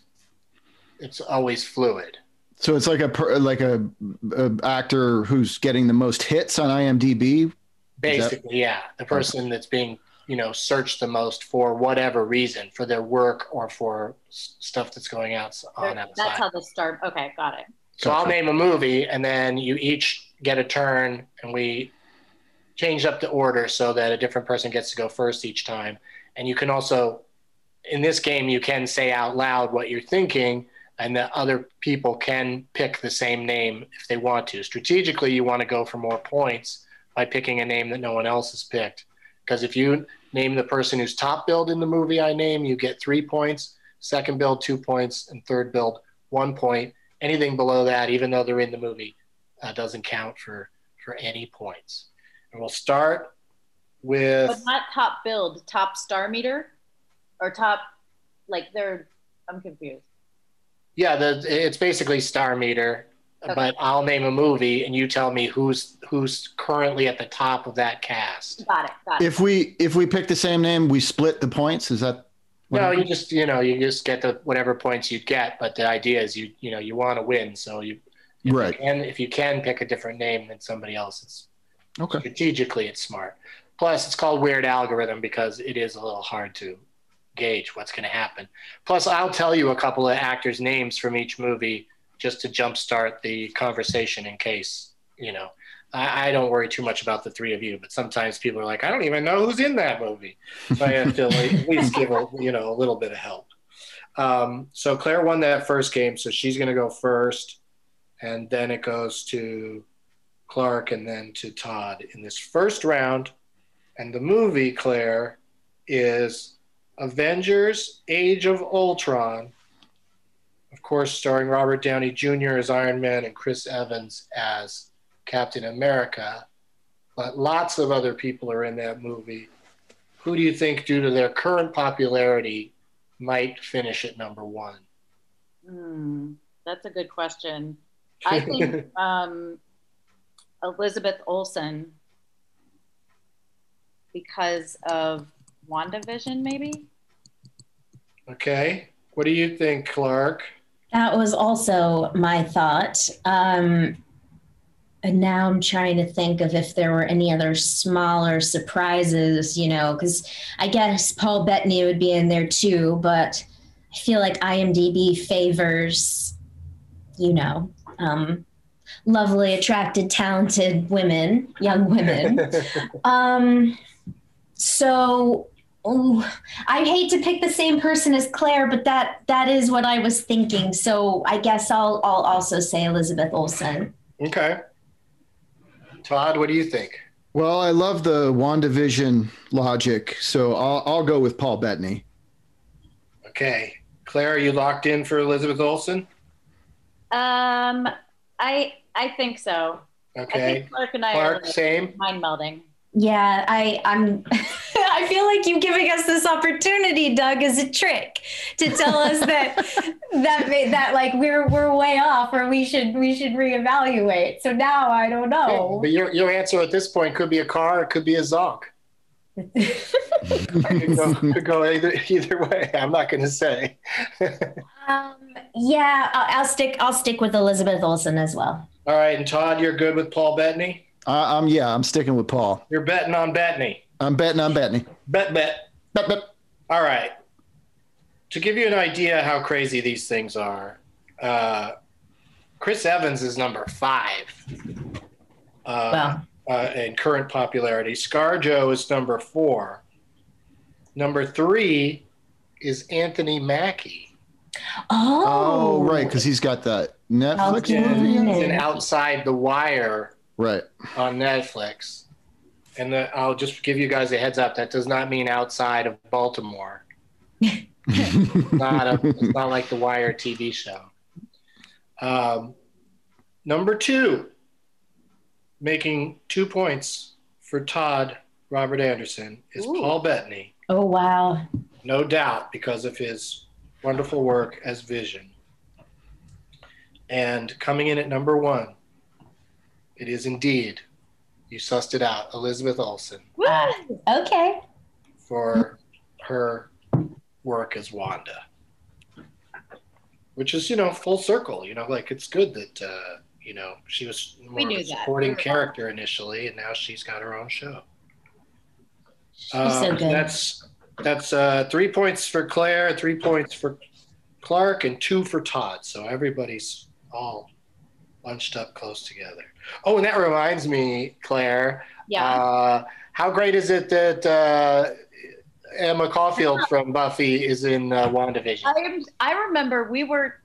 it's always fluid So it's like a like a, a actor who's getting the most hits on IMDb. basically yeah the person that's being you know searched the most for whatever reason for their work or for stuff that's going out on outside That's how the star. Okay, got it. so i'll name a movie and then you each get a turn and we change up the order so that a different person gets to go first each time and you can also in this game you can say out loud what you're thinking and that other people can pick the same name if they want to strategically you want to go for more points by picking a name that no one else has picked because if you name the person who's top billed in the movie i name you get three points second billed two points and third billed one point anything below that even though they're in the movie uh, doesn't count for for any points and we'll start with But not top billed, top star meter, or top like they're. I'm confused. Yeah, the, it's basically star meter. But I'll name a movie and you tell me who's who's currently at the top of that cast. Got it. Got it. If we if we pick the same name, we split the points. Is that No, you just you know you just get the whatever points you get, but the idea is you you know you want to win, so you right? and if you can pick a different name than somebody else's, Okay. strategically it's smart. Plus, it's called weird algorithm because it is a little hard to gauge what's going to happen. Plus, I'll tell you a couple of actors' names from each movie just to jumpstart the conversation in case you know. I, I don't worry too much about the three of you, but sometimes people are like, I don't even know who's in that movie. So I have to like, at least give a you know a little bit of help. Um, so Claire won that first game, so she's going to go first, and then it goes to Clark and then to Todd in this first round. And the movie, Claire, is Avengers Age of Ultron. Of course, starring Robert Downey Jr. as Iron Man and Chris Evans as Captain America. But lots of other people are in that movie. Who do you think, due to their current popularity, might finish at number one? Hmm, that's a good question. <laughs> I think um, Elizabeth Olsen because of WandaVision, maybe. Okay. What do you think, Clark? That was also my thought. Um, and now I'm trying to think of if there were any other smaller surprises, you know, because I guess Paul Bettany would be in there too, but I feel like IMDb favors, you know, um, lovely, attracted, talented women, young women. <laughs> um, so oh, I hate to pick the same person as Claire, but that that is what I was thinking. So I guess I'll I'll also say Elizabeth Olsen. Okay. Todd, what do you think? Well, I love the WandaVision logic, so I'll, I'll go with Paul Bettany. Okay. Claire, are you locked in for Elizabeth Olsen? Um, I I think so. I Okay. think Clark and I Clark, are like, same? mind melding. Yeah, I I'm <laughs> I feel like you giving us this opportunity, Doug, is a trick to tell us that <laughs> that that like we're we're way off or we should we should reevaluate. So now I don't know. But your, your answer at this point could be a car, it could be a Zonk. <laughs> could, go, could go either, either way. I'm not going to say. Um, yeah, I'll, I'll stick I'll stick with Elizabeth Olsen as well. All right. And Todd, you're good with Paul Bettany? I, I'm yeah, I'm sticking with Paul. You're betting on Bettany. I'm betting on Bettany. Bet, bet. Bet, bet. All right. To give you an idea how crazy these things are, uh, Chris Evans is number five uh, uh, in current popularity. Scar ScarJo is number four. Number three is Anthony Mackie. Oh, oh right, because he's got that Netflix Yeah, movie. he's in Outside the Wire Right. on Netflix. And the, I'll just give you guys a heads up. That does not mean outside of Baltimore. <laughs> not a, it's not like the Wire TV show. Um, number two, making two points for Todd Robert Anderson is Paul Bettany, Oh wow. no doubt because of his wonderful work as Vision. And coming in at number one, it is indeed, you sussed it out, Elizabeth Olsen Ah, okay. for her work as Wanda. Which is, you know, full circle. You know, like it's good that uh, you know she was more We of knew a that. supporting We were- character initially, and now she's got her own show. She's so good. That's that's uh, three points for Claire, three points for Clark, and two for Todd. So everybody's all bunched up close together. Oh, and that reminds me, Claire. Yeah. Uh, how great is it that uh, Emma Caulfield from Buffy is in uh, WandaVision? I. I remember we were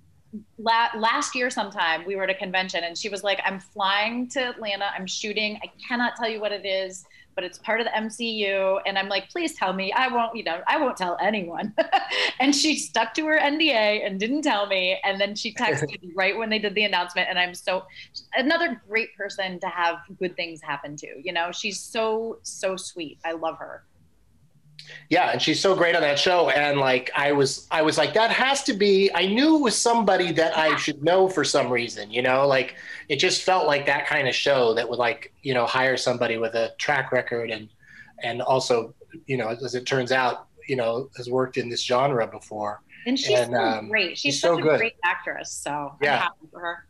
la- last year sometime. We were at a convention, and she was like, "I'm flying to Atlanta. I'm shooting. I cannot tell you what it is, but it's part of the MCU." And I'm like, "Please tell me. I won't. You know, I won't tell anyone." <laughs> and she stuck to her NDA and didn't tell me. And then she texted <laughs> me right when they did the announcement. And I'm so another great person to have good things happen to. You know, she's so so sweet. I love her. Yeah, and she's so great on that show. And like I was I was like, that has to be I knew it was somebody that I should know for some reason, you know, like it just felt like that kind of show that would like, you know, hire somebody with a track record and and also, you know, as it turns out, you know, has worked in this genre before. And she's And, so um, great. She's, she's such so a good. great actress. So Yeah. I'm happy for her.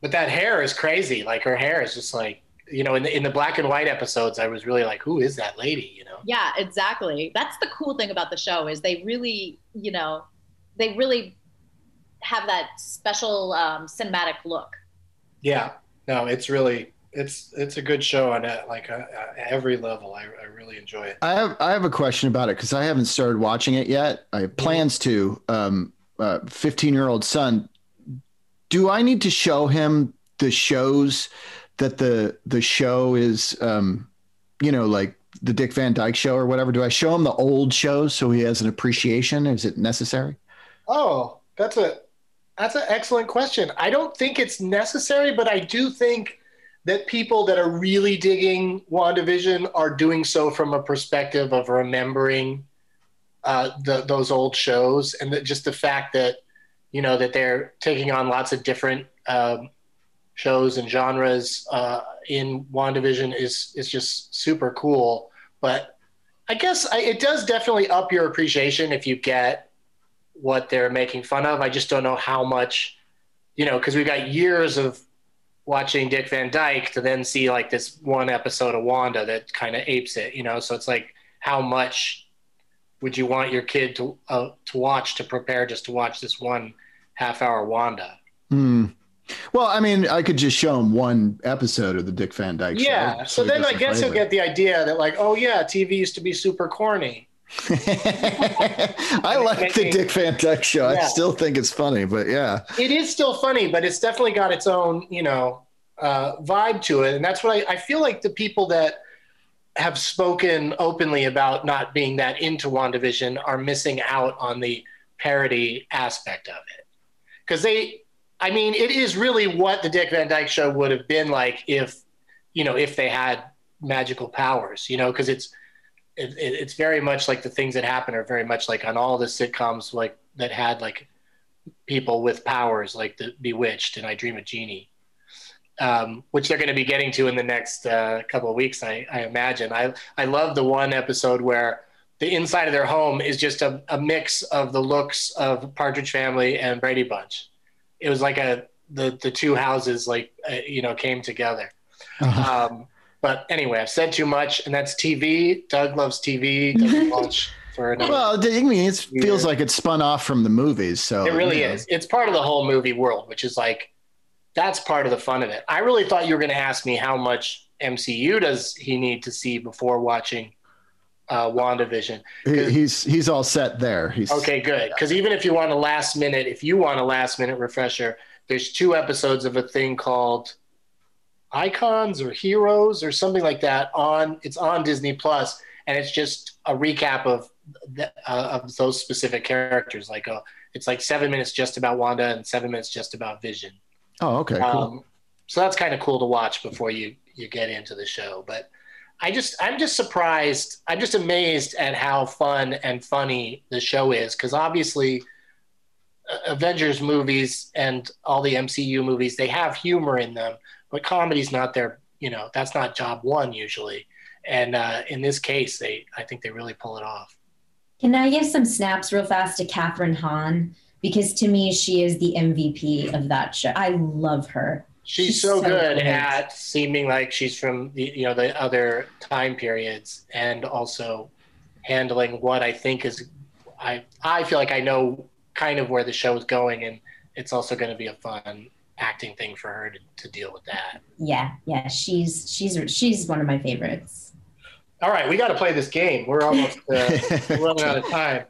But that hair is crazy. Like her hair is just like, you know, in the in the black and white episodes, I was really like, who is that lady? You know? Yeah, exactly. That's the cool thing about the show is they really, you know, they really have that special um, cinematic look. Yeah. No, it's really it's it's a good show on uh, like uh, uh, every level. I, I really enjoy it. I have I have a question about it because I haven't started watching it yet. I have plans to. Um, uh, fifteen year old son. Do I need to show him the shows that the the show is? Um, you know, like the Dick Van Dyke Show or whatever. Do I show him the old shows so he has an appreciation? Is it necessary? Oh, that's a that's an excellent question. I don't think it's necessary, but I do think that people that are really digging WandaVision are doing so from a perspective of remembering uh, the, those old shows and that just the fact that you know that they're taking on lots of different um, shows and genres uh, in WandaVision is is just super cool. But I guess I, it does definitely up your appreciation if you get what they're making fun of. I just don't know how much, you know, because we've got years of watching Dick Van Dyke to then see like this one episode of Wanda that kind of apes it, you know. So it's like, how much would you want your kid to uh, to watch to prepare just to watch this one half hour Wanda? Hmm. Well, I mean, I could just show him one episode of the Dick Van Dyke Show. Yeah. So he then I guess he'll get the idea that like, oh yeah, TV used to be super corny. <laughs> I like the Dick Van Dyke Show. I still think it's funny, but yeah. it is still funny, but it's definitely got its own, you know, uh, vibe to it. And that's what I, I feel like the people that have spoken openly about not being that into WandaVision are missing out on the parody aspect of it. Because they, I mean, it is really what the Dick Van Dyke Show would have been like if, you know, if they had magical powers, you know, because it's, it, it, it's very much like the things that happen are very much like on all the sitcoms like that had like people with powers like the Bewitched and I Dream of Jeannie, um, which they're going to be getting to in the next uh, couple of weeks, I, I imagine. I I love the one episode where the inside of their home is just a, a mix of the looks of Partridge Family and Brady Bunch. It was like a the the two houses like uh, you know came together. Um, but anyway, I've said too much, and that's TV. Doug loves TV. Doesn't watch for another. Well, I mean, it feels like it's spun off from the movies. So It really you know. is. It's part of the whole movie world, which is like that's part of the fun of it. I really thought you were going to ask me how much MCU does he need to see before watching uh, WandaVision. He- he's he's all set there. He's Okay, good. Because even if you want a last minute, if you want a last minute refresher, there's two episodes of a thing called Icons or Heroes or something like that on. It's on Disney Plus, and it's just a recap of the, uh, of those specific characters. Like, uh, it's like seven minutes just about Wanda and seven minutes just about Vision. Oh, okay, cool. Um, so that's kind of cool to watch before you you get into the show. But I just I'm just surprised. I'm just amazed at how fun and funny the show is because obviously Avengers movies and all the MCU movies they have humor in them, but comedy's not their you know that's not job one usually. And uh, in this case, they I think they really pull it off. Can I give some snaps real fast to Kathryn Hahn? Because to me, she is the MVP of that show. I love her. She's, so, good at seeming like she's from the you know the other time periods and also handling what I think is I I feel like I know kind of where the show is going and it's also going to be a fun acting thing for her to, to deal with that. Yeah, yeah, she's she's she's one of my favorites. All right, we got to play this game. We're almost uh, <laughs> running out of time.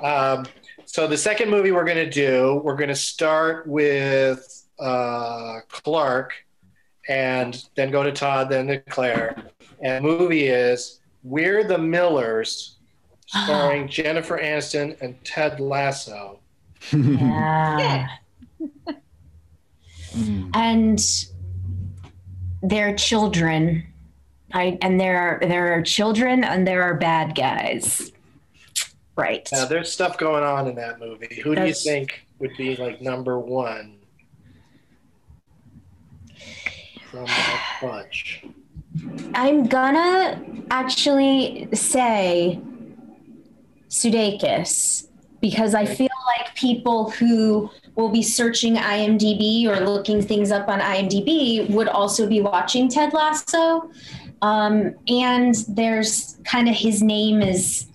Um, so the second movie we're going to do, we're going to start with uh, Clark, and then go to Todd, then to Claire. And the movie is We're the Millers, starring <gasps> Jennifer Aniston and Ted Lasso. Yeah. and their children I and there are there are children and there are bad guys. Right. Now, there's stuff going on in that movie. Who That's- do you think would be like number one from that bunch? I'm gonna actually say Sudeikis because I feel like people who will be searching IMDb or looking things up on IMDb would also be watching Ted Lasso. Um, and there's kind of his name is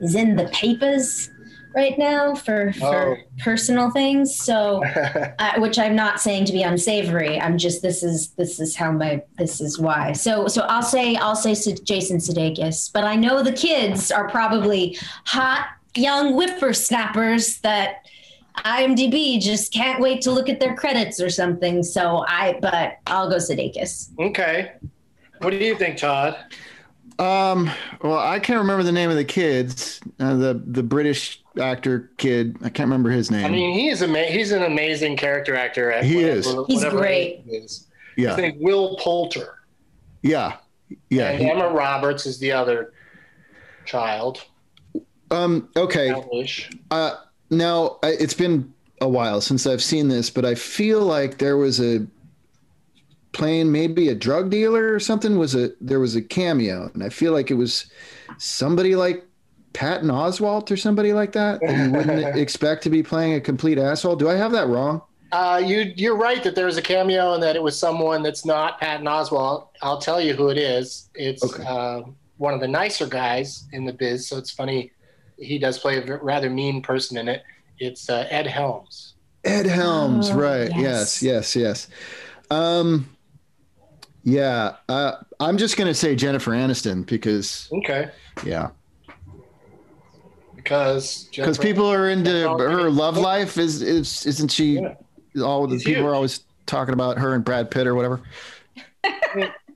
is in the papers right now for for Oh. personal things. So <laughs> uh, which I'm not saying to be unsavory. I'm just this is this is how my this is why. So so I'll say I'll say Jason Sudeikis, but I know the kids are probably hot young whippersnappers that IMDb just can't wait to look at their credits or something. So I but I'll go Sudeikis. Okay. What do you think, Todd? Um, well, I can't remember the name of the kids. Uh, the the British actor kid. I can't remember his name. I mean, he is ama- He's an amazing character actor. At He whatever- is. He's great. he is. yeah, I think Will Poulter. yeah, yeah. and he- Emma Roberts is the other child. um, okay. Childish. Uh, now I, it's been a while since I've seen this, but I feel like there was a playing maybe a drug dealer or something was a there was a cameo, and I feel like it was somebody like Patton Oswalt or somebody like that that you wouldn't <laughs> expect to be playing a complete asshole. Do I have that wrong? Uh, you you're right that there was a cameo and that it was someone that's not Patton Oswalt. I'll tell you who it is. It's Okay. uh, one of the nicer guys in the biz. So it's funny. He does play a rather mean person in it. It's uh, Ed Helms. Ed Helms, Oh, right? yes. Yes, yes, yes. Um, yeah, uh, I'm just gonna say Jennifer Aniston because Okay, yeah, because because people are into her love life. Is is isn't she? Yeah. All the She's people huge. are always talking about her and Brad Pitt or whatever.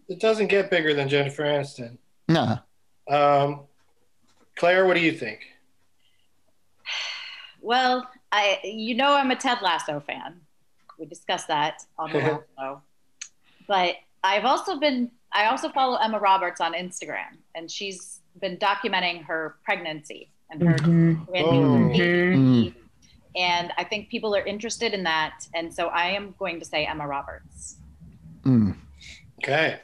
It doesn't get bigger than Jennifer Aniston. Nah, Um, Claire, what do you think? Well, I you know I'm a Ted Lasso fan. We discussed that on the <laughs> last show. But I've also been I also follow Emma Roberts on Instagram and she's been documenting her pregnancy and her Mhm. Oh. baby. And I think people are interested in that. And so I am going to say Emma Roberts. Mm. Okay.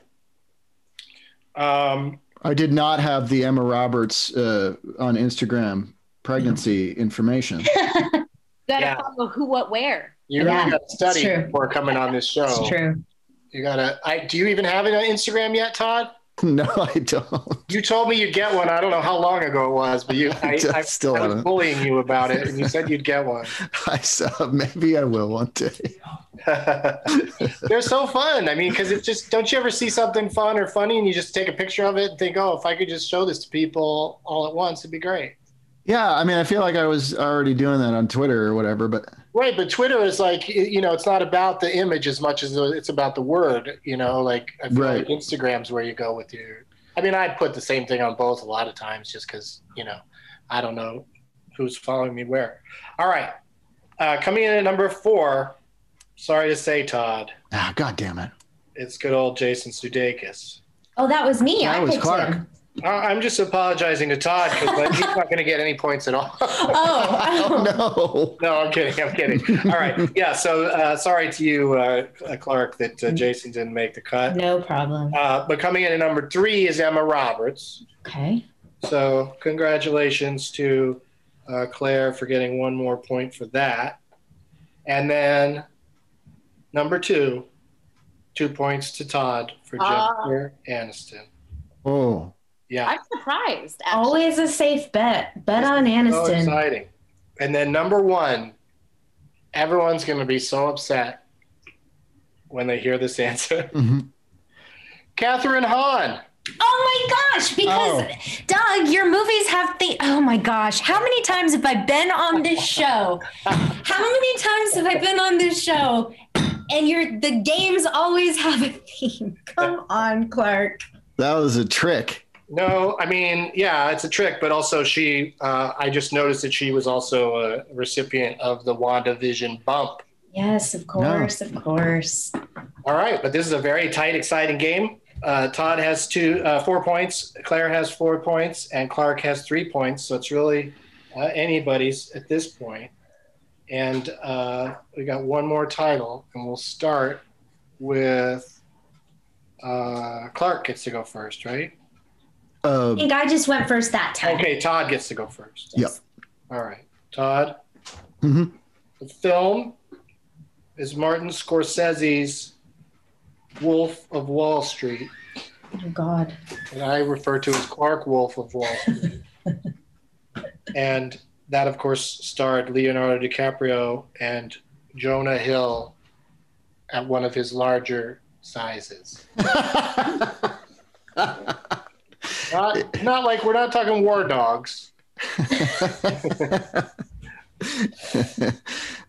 Um, I did not have the Emma Roberts uh, on Instagram pregnancy information. <laughs> Gotta Yeah. follow who, what, where. You Yeah, really got to study before coming on this show. It's true. You gotta. I do you even have it on Instagram yet, Todd? <laughs> no, I don't. You told me you'd get one. I don't know how long ago it was, but you, <laughs> I, I I, still I was bullying you about it, and you said you'd get one. <laughs> I saw. Maybe I will one day. They're so fun. I mean, because it's just don't you ever see something fun or funny, and you just take a picture of it and think, oh, if I could just show this to people all at once, it'd be great. Yeah, I mean, I feel like I was already doing that on Twitter or whatever, but Right, but Twitter is like you know, it's not about the image as much as it's about the word. You know, like I feel Right. like Instagram's where you go with your. I mean, I put the same thing on both a lot of times, just because you know, I don't know who's following me where. All right, uh, coming in at number four. Sorry to say, Todd, ah, god damn it. it's good old Jason Sudeikis. Oh, that was me. That I was picked Clark. him. Uh, I'm just apologizing to Todd because he's not going to get any points at all. <laughs> Oh, Oh <laughs> no. no, I'm kidding. I'm kidding. All right. Yeah. So uh, sorry to you, uh, Clark, that uh, Jason didn't make the cut. no problem. Uh, but coming in at number three is Emma Roberts. Okay. So congratulations to uh, Claire for getting one more point for that. And then number two, two points to Todd for Ah. Jennifer Aniston. Oh. Yeah. I'm surprised. Actually. Always a safe bet. Bet on So Aniston. exciting. And then number one, everyone's going to be so upset when they hear this <laughs> answer. Mhm. Kathryn Hahn. Oh my gosh, because Doug, your movies have the oh my gosh, how many times have I been on this show? How many times have I been on this show? And your the games always have a theme. Come on, Clark. That was a trick. No, I mean, yeah, it's a trick, but also she, uh, I just noticed that she was also a recipient of the WandaVision bump. Yes, of course, of course. All right, but this is a very tight, exciting game. uh, Todd has two, uh, four points. Claire has four points, and Clark has three points. So it's really uh, anybody's at this point. And uh, we got one more title, and we'll start with uh, Clark gets to go first, right? Uh, I think I just went first that time. Okay, Todd gets to go first. Yep. All right, Todd. Mhm. The film is Martin Scorsese's Wolf of Wall Street, Oh God. and I refer to as Clark Wolf of Wall Street. <laughs> and that, of course, starred Leonardo DiCaprio and Jonah Hill at one of his larger sizes. <laughs> <laughs> not, not like we're not talking war dogs. <laughs>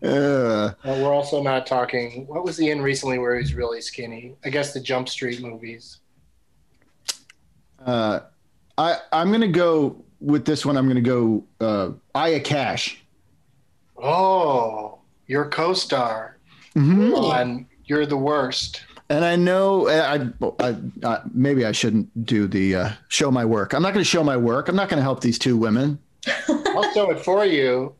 Uh, we're also not talking. What was he in recently where he was really skinny? I guess the Jump Street movies. uh, I I'm gonna go with this one. I'm gonna go uh, Aya Cash. Oh, your co-star Mhm. on "You're the Worst." And I know I, I, I maybe I shouldn't do the uh, show my work. I'm not going to show my work. I'm not going to help these two women. <laughs> I'll show it for you.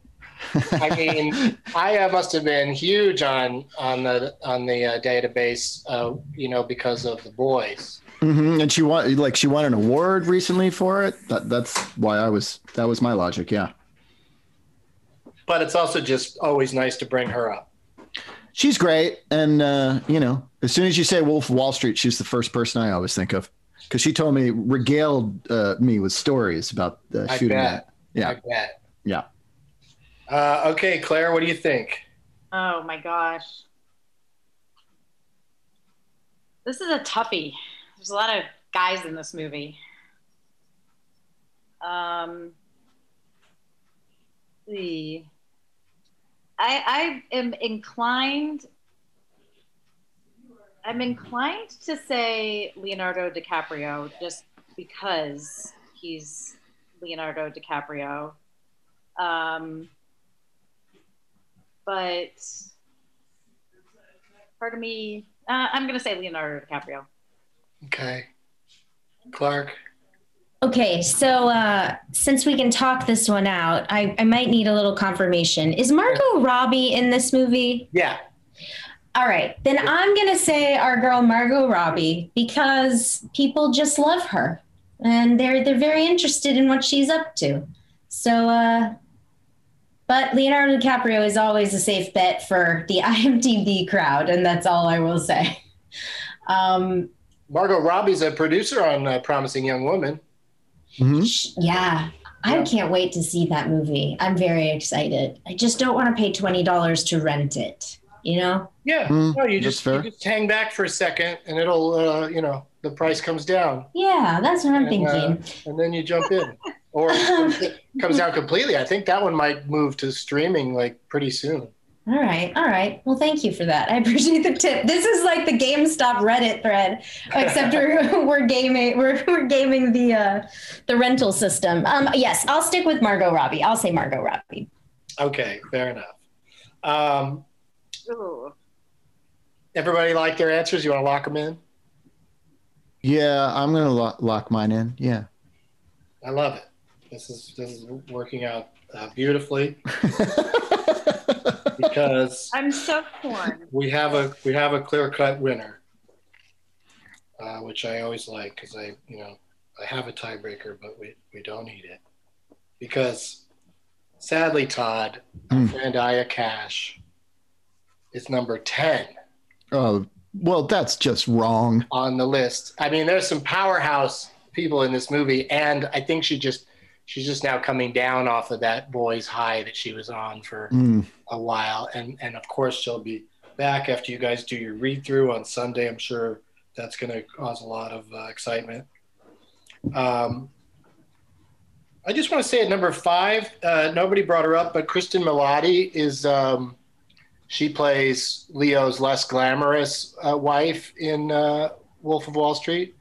I mean, Aya must have been huge on on the on the uh, database, uh, you know, because of the boys. hmm And she won like she won an award recently for it. That, that's why I was. That was my logic. Yeah, But it's also just always nice to bring her up. She's great. And uh, you know, as soon as you say Wolf of Wall Street, she's the first person I always think of because she told me regaled uh, me with stories about uh, I shooting bet. that. Yeah, I bet. yeah. Uh, okay, Claire, what do you think? Oh my gosh. This is a toughie. There's a lot of guys in this movie. Um, let's see. I I am inclined I'm inclined to say Leonardo DiCaprio just because he's Leonardo DiCaprio. Um, but part of me, uh, I'm going to say Leonardo DiCaprio. Okay, Clark. Okay, so uh, since we can talk this one out, I, I might need a little confirmation. Is Margot Robbie in this movie? Yeah. All right, then I'm gonna say our girl Margot Robbie because people just love her and they're they're very interested in what she's up to. So, uh, but Leonardo DiCaprio is always a safe bet for the <laughs> IMDb crowd, and that's all I will say. <laughs> Um, Margot Robbie's a producer on uh, Promising Young Woman. Yeah, I can't wait to see that movie. I'm very excited. I just don't want to pay twenty dollars to rent it. You know? Yeah, Mm, no, you just, you just hang back for a second, and it'll, uh, you know, the price comes down, Yeah, that's what I'm And, uh, thinking. and then you jump in, or <laughs> it comes down completely. I think that one might move to streaming like pretty soon. All right, all right. Well, thank you for that. I <laughs> appreciate the tip. This is like the GameStop Reddit thread, except <laughs> we're, we're gaming we're, we're gaming the uh, the rental system. Um, yes, I'll stick with Margot Robbie. I'll say Margot Robbie. Okay, fair enough. Um, everybody like their answers? You want to lock them in? Yeah, I'm gonna lock, lock mine in. Yeah. I love it. This is this is working out uh, beautifully <laughs> because I'm so torn. we have a we have a clear cut winner, uh, which I always like because I you know I have a tiebreaker, but we we don't need it because sadly, Todd, our Mm. friend Aya Cash is number ten Oh, well, that's just wrong. on the list. I mean, there's some powerhouse people in this movie, and I think she just she's just now coming down off of that boys high that she was on for Mm. a while, and and of course she'll be back after you guys do your read through on Sunday. I'm sure that's going to cause a lot of uh, excitement. Um, I just want to say at number five, uh, nobody brought her up, but Cristin Milioti is. Um, she plays Leo's less glamorous uh, wife in uh, Wolf of Wall Street,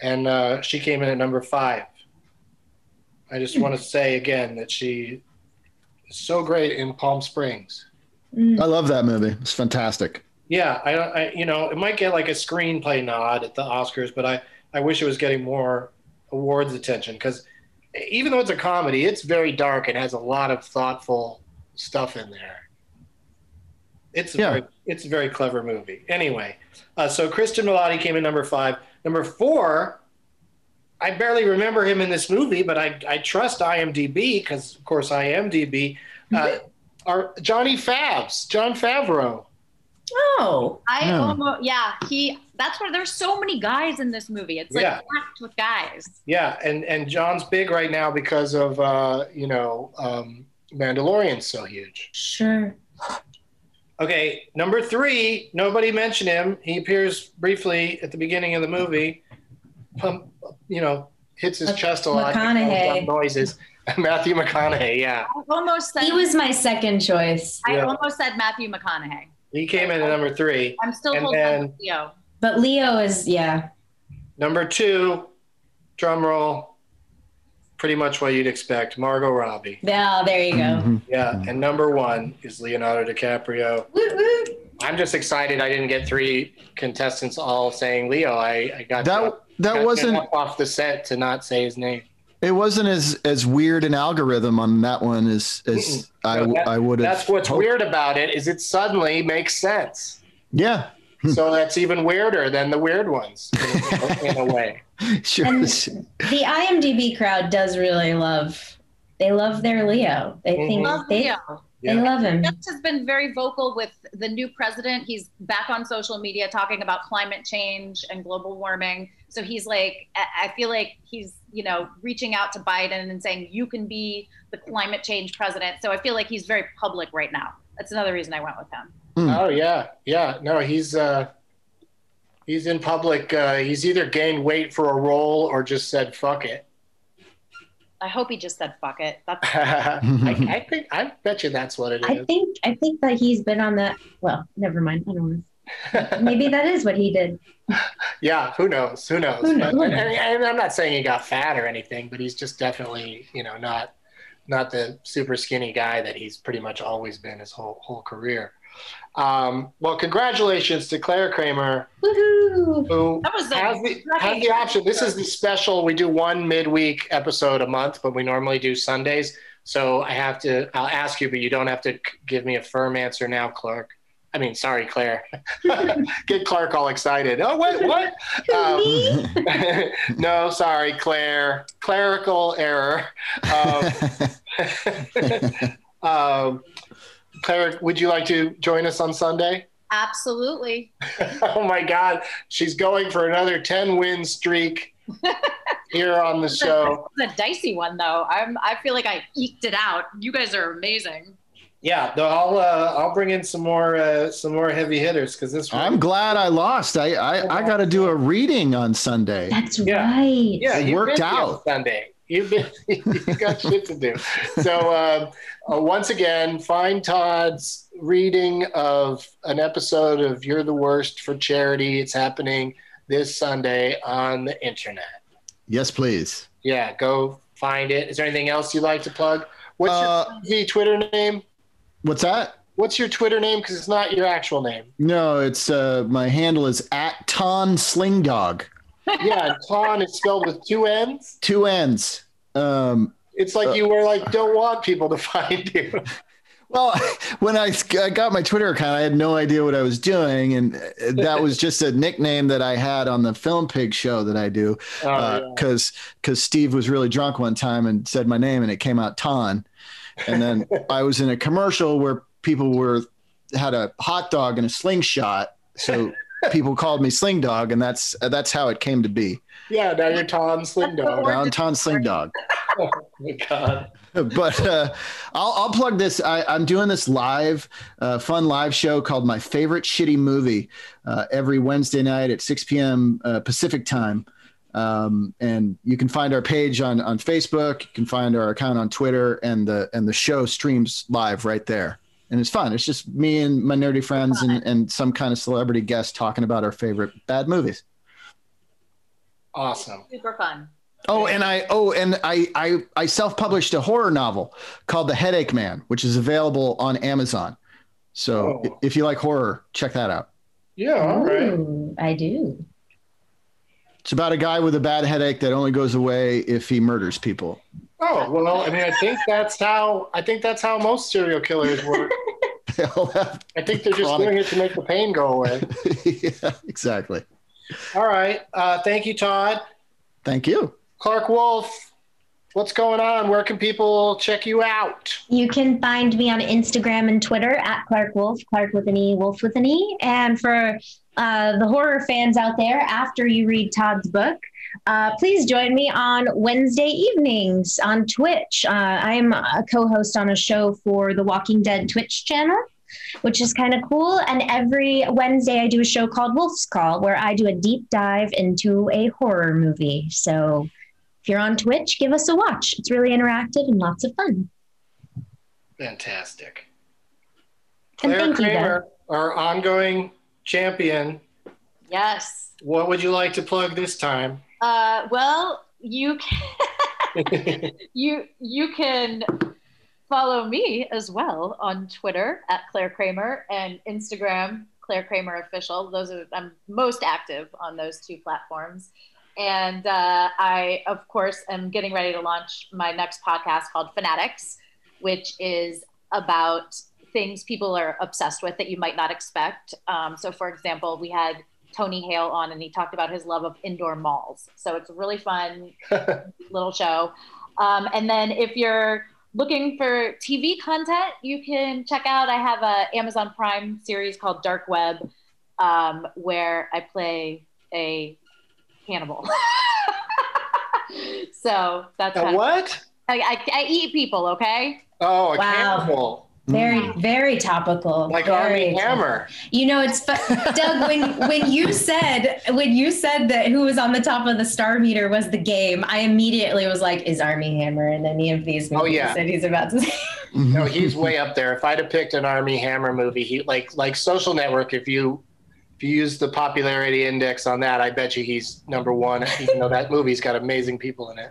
and uh, she came in at number five. I just want to say again that she is so great in Palm Springs. I love that movie. It's fantastic. Yeah, I, I, you know, it might get like a screenplay nod at the Oscars, but I, I wish it was getting more awards attention because even though it's a comedy, it's very dark and has a lot of thoughtful stuff in there. It's a Yeah. very, it's a very clever movie. Anyway, uh, so Cristin Milioti came in number five. Number four, I barely remember him in this movie, but I, I trust IMDb because, of course, IMDb. Uh, our Johnny Favs, Jon Favreau. Oh, I Yeah. almost yeah he that's where there's so many guys in this movie. It's like Yeah. packed with guys. Yeah, and and Jon's big right now because of uh, you know um, Mandalorian's so huge. sure. Okay, number three. Nobody mentioned him. He appears briefly at the beginning of the movie. Pump, you know, hits his chest a lot. McConaughey. makes noises. <laughs> Matthew McConaughey. Yeah, I almost said He was my second choice, I Yeah. almost said Matthew McConaughey. he came in at number three. I'm still And holding on then- to Leo. but Leo is yeah. Number two, drum roll. Pretty much what you'd expect. Margot Robbie. Oh, there you go. Mhm. Yeah, and number one is Leonardo DiCaprio. Woot, woot. I'm just excited. I didn't get three contestants all saying Leo. I, I got That that got wasn't off the set to not say his name. it wasn't as as weird an algorithm on that one as as I No, that- I would have. That's what's weird about it is it suddenly makes sense. Yeah, hmm. so that's even weirder than the weird ones in, in a way. <laughs> sure. And the IMDb crowd does really love. They love their Leo. They mm-hmm. think Love they, Leo. they love him. Just has been very vocal with the new president. He's back on social media talking about climate change and global warming. So he's like, I I feel like he's, you know, reaching out to Biden and saying, you can be the climate change president. So I feel like he's very public right now. That's another reason I went with him. Oh yeah, yeah. No, he's uh, he's in public. Uh, he's either gained weight for a role or just said fuck it. I hope he just said fuck it. That's <laughs> I, I think I bet you that's what it is. I think I think that he's been on that. Well, never mind. I don't know. Maybe that is what he did. <laughs> Yeah, who knows? Who knows? Who knows? But- and, and I'm not saying he got fat or anything, but he's just definitely, you know, not not the super skinny guy that he's pretty much always been his whole whole career. Um, well, congratulations to Clare Kramer, Woohoo! who That was the- has the, has the option. This is the special. We do one midweek episode a month, but we normally do Sundays. So I have to. I'll ask you, but you don't have to give me a firm answer now, Clark. I mean, sorry, Claire. <laughs> Get Clark all excited. Oh, wait, what? <laughs> Um, <laughs> no, sorry, Claire. Clerical error. Um, um, Claire, would you like to join us on Sunday? absolutely. oh my God, she's going for another ten win streak here on the show. It's a dicey one though. I'm I feel like I eked it out. You guys are amazing. Yeah, no, I'll uh, I'll bring in some more uh, some more heavy hitters because this. I'm glad I lost. I I, I got to do a reading on Sunday. That's Yeah. right. Yeah, It worked out. Sunday. You've been <laughs> you've got shit to do. So <laughs> um, uh, once again, find Todd's reading of an episode of "You're the Worst" for charity. It's happening this Sunday on the internet. Yes, please. Yeah, go find it. Is there anything else you'd like to plug? What's Uh, your TV Twitter name? What's that? What's your Twitter name? Because it's not your actual name. No, it's uh my handle is at Ton Sling Dog. <laughs> Yeah, Ton is spelled with two N's. Two N's. Um It's like you were like, don't want people to <laughs> find you. <laughs> Well, when I, I got my Twitter account, I had no idea what I was doing, and uh, that was just a nickname that I had on the Film Pig show that I do, Oh, yeah. because because Steve was really drunk one time and said my name, and it came out Ton, and then <laughs> I was in a commercial where people were had a hot dog and a slingshot, so <laughs> people called me Sling Dog, and that's that's how it came to be. Yeah, now you're Ton Sling Dog. Down Ton Sling Dog. Oh my God. but uh, I'll, I'll plug this. I, I'm doing this live, uh, fun live show called My Favorite Shitty Movie uh, every Wednesday night at 6 p.m. Uh, Pacific time. Um, and you can find our page on, on Facebook. You can find our account on Twitter, and the and the show streams live right there. And it's fun. It's just me and my nerdy friends and, and some kind of celebrity guest talking about our favorite bad movies. Awesome. Super fun. Oh, and I oh, and I I I self-published a horror novel called The Headache Man, which is available on Amazon. So Oh. if you like horror, check that out. Yeah, all right. Ooh, I do. It's about a guy with a bad headache that only goes away if he murders people. Oh well, I mean, I think that's how I think that's how most serial killers work. <laughs> They all have- I think they're just Chronic. doing it to make the pain go away. <laughs> yeah, exactly. All right. Uh, thank you, Todd. Thank you. Clarke Wolfe, what's going on? Where can people check you out? You can find me on Instagram and Twitter at Clarke Wolfe, Clark with an E, Wolf with an E. And for uh, the horror fans out there, after you read Todd's book, uh, please join me on Wednesday evenings on Twitch. Uh, I'm a co host on a show for the Walking Dead Twitch channel, which is kind of cool. And every Wednesday, I do a show called Wolf's Call, where I do a deep dive into a horror movie. So you're on Twitch, give us a watch. It's really interactive and lots of fun. Fantastic. And Claire thank you, Kramer, our ongoing champion. Yes. What would you like to plug this time? Uh, well, you can, <laughs> you you can follow me as well on Twitter at Clare Kramer and Instagram Clare Kramer official. Those are I'm most active on those two platforms. And uh, I, of course, am getting ready to launch my next podcast called Fanatics, which is about things people are obsessed with that you might not expect. Um, so, for example, we had Tony Hale on, and he talked about his love of indoor malls. So it's a really fun <laughs> little show. Um, and then if you're looking for TV content, you can check out. I have a Amazon Prime series called Dark Web, um, where I play a cannibal. <laughs> so that's A what? I, I, I eat people. Okay. Oh, a Wow. cannibal. Very, hmm. very topical. Like Very Armie topical. Hammer. You know, it's fu- Doug when <laughs> when you said when you said that who was on the top of the star meter was the game. I immediately was like, "Is Armie Hammer in any of these oh, movies Oh, yeah. that he's about to say?" No, he's way up there. If I'd have picked an Armie Hammer movie, he like like Social Network. If you if you use the popularity index on that, I bet you he's number one. <laughs> Even though that movie's got amazing people in it.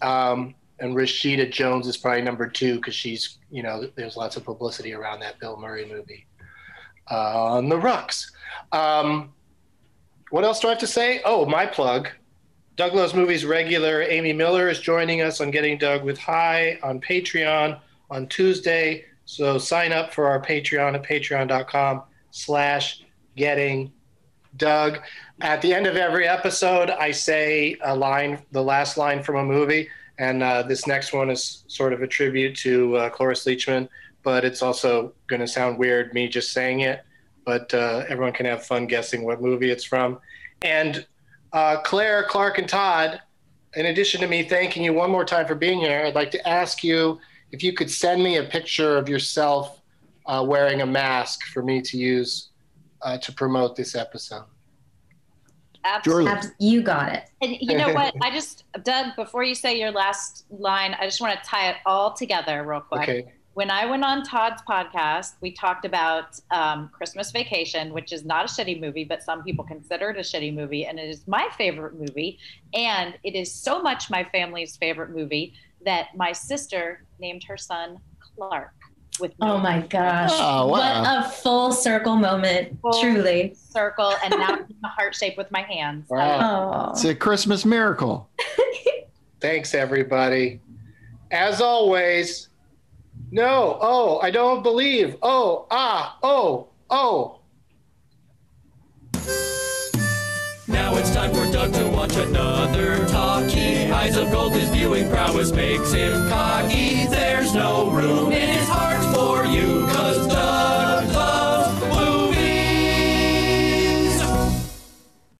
Um, and Rashida Jones is probably number two because she's you know there's lots of publicity around that Bill Murray movie uh, on the rocks. Um, what else do I have to say? Oh, my plug. Doug Loves Movies regular Amy Miller is joining us on Getting Doug with High on Patreon on Tuesday. So sign up for our Patreon at patreon.com slash getting Doug. At the end of every episode, I say a line, the last line from a movie. And uh, this next one is sort of a tribute to uh, Cloris Leachman, but it's also going to sound weird me just saying it. But uh, everyone can have fun guessing what movie it's from. And uh, Claire, Clark, and Todd, in addition to me thanking you one more time for being here, I'd like to ask you if you could send me a picture of yourself uh, wearing a mask for me to use uh, to promote this episode. Absolutely. Abs- You got it. And you know what? <laughs> I just, Doug, before you say your last line, I just want to tie it all together real quick. Okay. When I went on Todd's podcast, we talked about um, Christmas Vacation, which is not a shitty movie, but some people consider it a shitty movie. And it is my favorite movie. And it is so much my family's favorite movie that my sister named her son Clark. With no Oh my gosh! Oh, wow. What a full circle moment, Full truly. circle, and now I'm a heart shape with my hands. Wow. Oh, It's a Christmas miracle. <laughs> Thanks, everybody. As always, no, oh, I don't believe. Oh, ah, oh, oh. Now it's time for Doug to watch another talkie. Eyes of gold, his viewing prowess makes him cocky. There's no room in his heart for you,